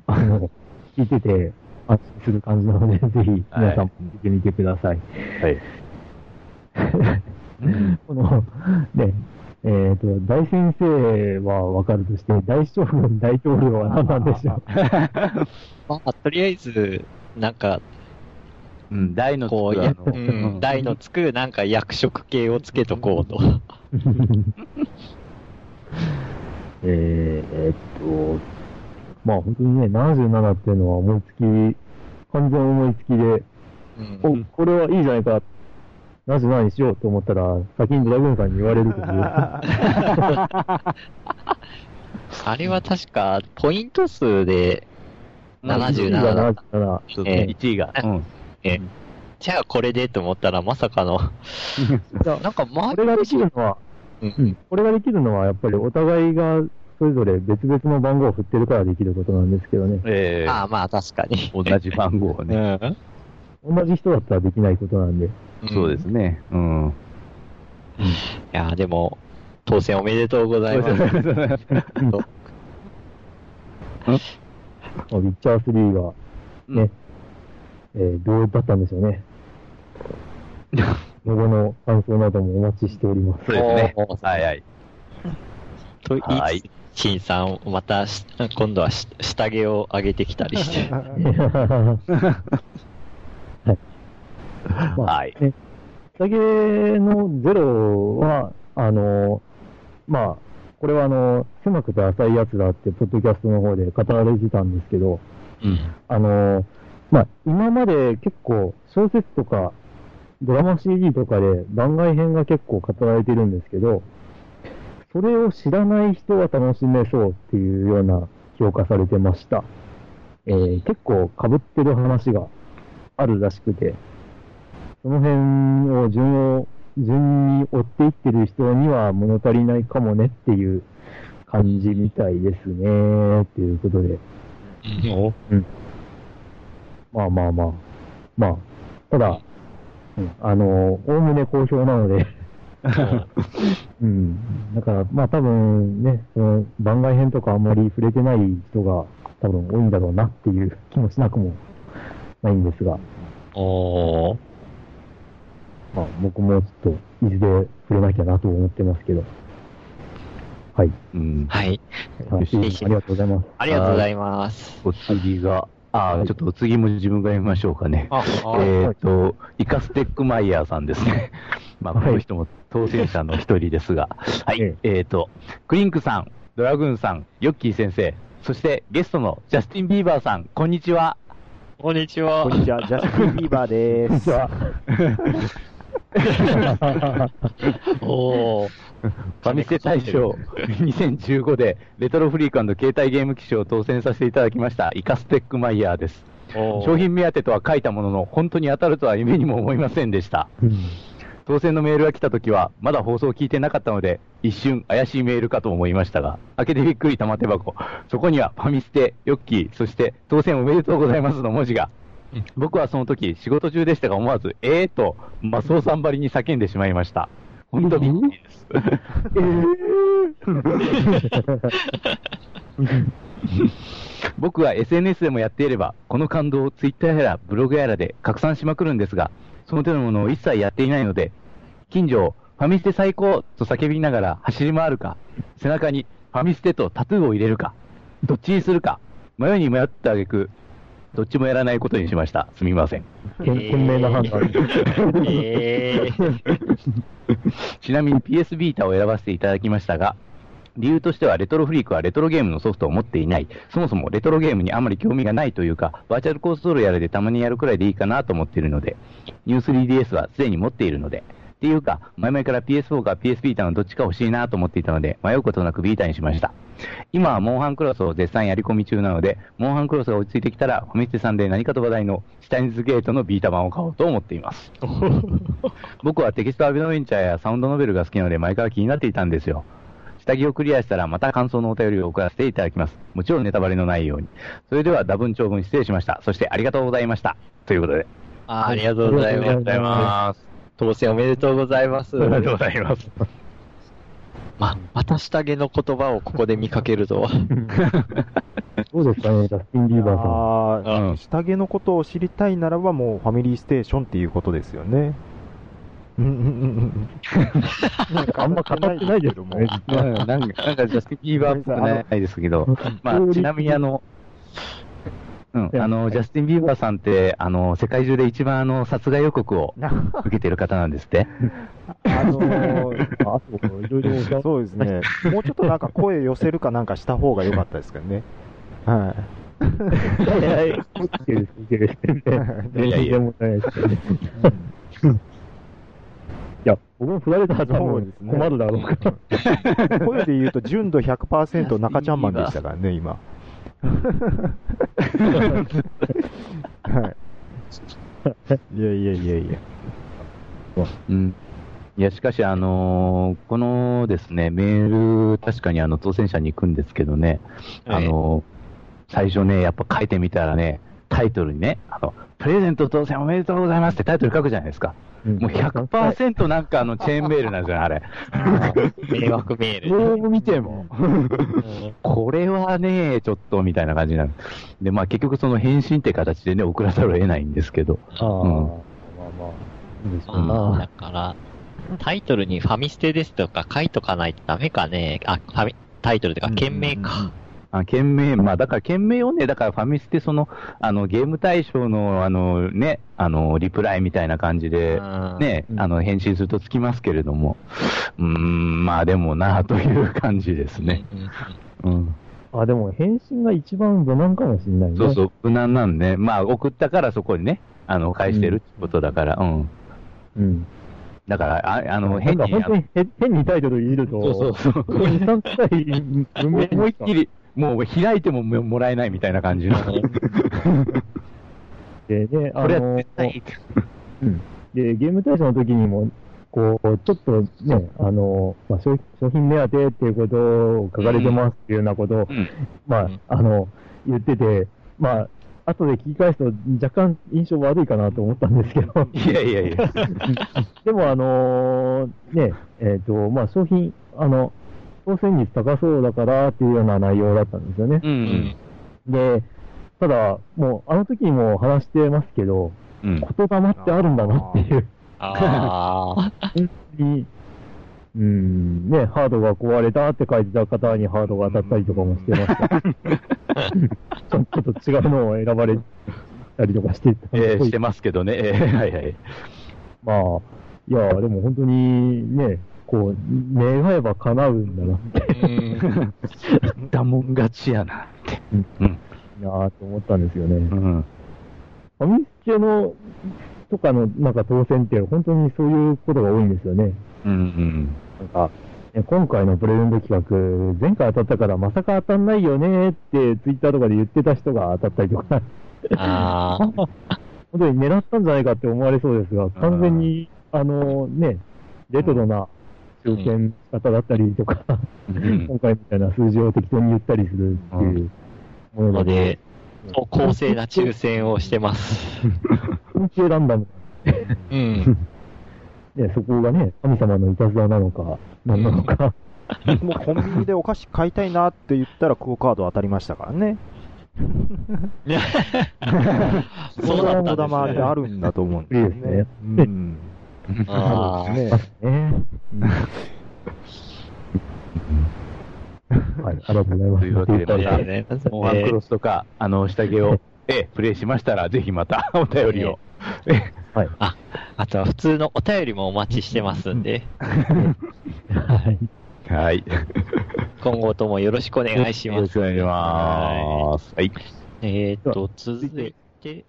あの、聞いてて安心する感じなので、ぜひ皆さんも聞いてみてください。はい。この、ね、えっ、と、大先生はわかるとして、大将軍大統領は何なんでしょう？まあ、とりあえず、なんか、うん、大のつくこう、やあのうん、台のつく、なんか役職系をつけとこうと。えっと、まあ本当にね、77っていうのは思いつき、完全思いつきで、うんお、これはいいじゃないか、77にしようと思ったら、先にドラグーンさんに言われるという。あれは確か、ポイント数で、77だった。77。そうそうええ1位が。うん。えじゃあこれでと思ったらまさかの、なんかこ周れができるのは、うんうん、これができるのは、やっぱりお互いがそれぞれ別々の番号を振ってるからできることなんですけどね。ええああ、まあ確かに。同じ番号をね。うん。同じ人だったらできないことなんで。そうですね。うん。いやーでも、当選おめでとうございます。ウィッチャー3がね、うんえーどうだったんでしょうね。ロゴの感想などもお待ちしております。そうですね。はいはい。と言いはいつつ、陳さん、またし、今度はし下着を上げてきたりして。はい。まあ、はいね、下げのゼロは、あの、まあ、これはあの、狭くて浅いやつだって、ポッドキャストの方で語られてたんですけど、うん。あの、まあ、今まで結構小説とかドラマ CD とかで番外編が結構語られてるんですけど、それを知らない人は楽しめそうっていうような評価されてました。えー結構被ってる話があるらしくて、その辺を順を、順に追っていってる人には物足りないかもねっていう感じみたいですね、っていうことで。おまあまあまあ。まあ、ただ、うん、あの、おおむね好評なので、うん。だから、まあ多分ね、その番外編とかあんまり触れてない人が多分多いんだろうなっていう気もしなくもないんですが、おーまあ僕もちょっといずれ触れなきゃなと思ってますけど。はい。うん。はい。ありがとうございます。ありがとうございます。お次が、ああ、ちょっとお次も自分が読みましょうかね。あ、えっ、と、イカステックマイヤーさんですね。まあ、この人も当選者の一人ですが。はい。ええっ、と、クリンクさん、ドラグーンさん、ヨッキー先生、そしてゲストのジャスティン・ビーバーさん、こんにちは。こんにちはこん。にちは、ジャスティン・ビーバーです。じゃお。ファミステ大賞2015でレトロフリー。ク携帯ゲー。ム機賞を当選させていただきましたイカステックマイヤー。です。商品目当てとは書いたものの、本当に当たるとは夢にも思いませんでした。当選のメー。ルが来た時は、まだ放送を聞いてなかったので、一瞬怪しいメー。ルかと思いましたが、開けてびっくり玉手箱。そこにはファミステ、ヨッキー、そして当選おめでとうございますの文字が。僕はその時、仕事中でしたが思わず、えーと、マスオさんばりに叫んでしまいました。本当にびっくりです。僕は SNS でもやっていれば、この感動を Twitter やらブログやらで拡散しまくるんですが、その手のものを一切やっていないので、近所をファミステ最高と叫びながら走り回るか、背中にファミステとタトゥーを入れるか、どっちにするか、迷いに迷った挙句、どっちもやらないことにしました。すみません。賢賢明な判断。えー、ちなみに PS ビータを選ばせていただきましたが、理由としてはレトロフリークはレトロゲームのソフトを持っていない。そもそもレトロゲームにあまり興味がないというか、バーチャルコンソールやらでたまにやるくらいでいいかなと思っているので、ニュー 3DS はすでに持っているので、っていうか、前々から PS4 か PS ビータのどっちか欲しいなと思っていたので、迷うことなくビータにしました。今はモンハンクロスを絶賛やり込み中なので、モンハンクロスが落ち着いてきたら、ファミステさんで何かと話題のシュタインズゲートのビータ版を買おうと思っています。僕はテキストアベノベンチャーやサウンドノベルが好きなので前から気になっていたんですよ。下着をクリアしたらまた感想のお便りを送らせていただきます。もちろんネタバレのないように。それでは多文長文失礼しました。そしてありがとうございました。ということで。あありがとうございありがとうございま。ます当選おめでとうございます。ありがとうございます。ま、また下着の言葉をここで見かけるとは。どうですかね、ジャスティン・ビーバーさん。あーうん下着のことを知りたいならばもうファミリーステーションっていうことですよね。うん うんうんうん。あんま語ってないけども。うんなんか、なんかジャスティン・ビーバーっぽくないですけど、まあ、ちなみにあの、うん、あの、ジャスティン・ビーバーさんって、あの、世界中で一番あの、殺害予告を受けてる方なんですって。あのー あと、いろいろそうですね。もうちょっとなんか声寄せるかなんかした方が良かったですけどね。はい。いやいや、いける、いける。全然、全然問題ないですけどね。いや、僕も振られたら多分そうですね困るだろうから。声で言うと純度100%中ちゃんマンでしたからね、今。はい。いやいやいやいや。うん。いや、しかし、あのーこのですね、メール、確かにあの、当選者に行くんですけどね、あのー最初ね、やっぱ書いてみたらね、タイトルにね、あの、プレゼント当選おめでとうございますってタイトル書くじゃないですか。もう100%なんかあの、チェーンメールなんですよね、あれ。迷惑メール。どう見ても。うんこれはね、ちょっとみたいな感じになる。で、まあ結局その返信って形でね、送らざるを得ないんですけど。ああ、うんまあまあ、だ。から、タイトルにファミステですとか書いとかないとダメかね。あ、ファミ、タイトルとか、件名か。あ、件名、まあ、だから件名をね、だからファミステ、その、あの、ゲーム対象の、あの、ね、あの、リプライみたいな感じで、うんね、うんあの、返信するとつきますけれども、うーん、まあでもな、という感じですね。うん。あ、でも返信が一番無難かもしれないね。そうそう、無難なんで、まあ、送ったからそこにね、あの、返してるってことだから、うん。うん。だから、ああの、変に、か本当変にタイトル入れると、そうそうそう。2、3回文明思いっきり、もう開いてもももらえないみたいな感じの。でね、あのうんで、ゲーム対象の時にも、こう、ちょっとね、あの、まあ、商商品目当てっていうことを書かれてますっていうようなことを、うん。まあ、あの、言ってて、まあ、後で聞き返すと若干印象悪いかなと思ったんですけど、いやいやいや。でもあのね、えっ、と、まあ、商品、あの、当選率高そうだからっていうような内容だったんですよねう。。うんん。で、ただ、もう、あの時にも話してますけど、うん。言霊ってあるんだなっていう。ああ。本当に、うん、ね、ハードが壊れたって書いてた方にハードが当たったりとかもしてました。ち ょちょっと違うのを選ばれたりとかしてたえーしてますけどね。えーはいはい。まあ、いや、でも本当にね、こう、願えば叶うんだなって、うんだもん勝ちやなって。うん。なと思ったんですよね。うん。ファミスチェの、とかの、なんか当選って、本当にそういうことが多いんですよね。うんうん。なんか、ね今回のプレゼント企画、前回当たったからまさか当たんないよねって、ツイッターとかで言ってた人が当たったりとか、ああ。本当に狙ったんじゃないかって思われそうですが、完全に、あのね、レトロな抽選方だったりとか、うん今回みたいな数字を適当に言ったりするっていうものでで、、公正な抽選をしてます。本気でランダムうん。ね、そこがね、神様のいたずらなのか、何なのか、もうコンビニでお菓子買いたいなって言ったら、クオカード当たりましたからね。そうだったんですね。あるんだと思うんですよね。いいですねうん。ああ。ねね。はい、ありがとうございます。というわけでまたねモンハンクロスとか、あの、下着を、ええ、プレイしましたら、ぜひまたお便りを。えはい。あとは普通のお便りもお待ちしてますんで、はい。えはい。今後ともよろしくお願いします。よろしくお願いします。はい。えーっと、続いて、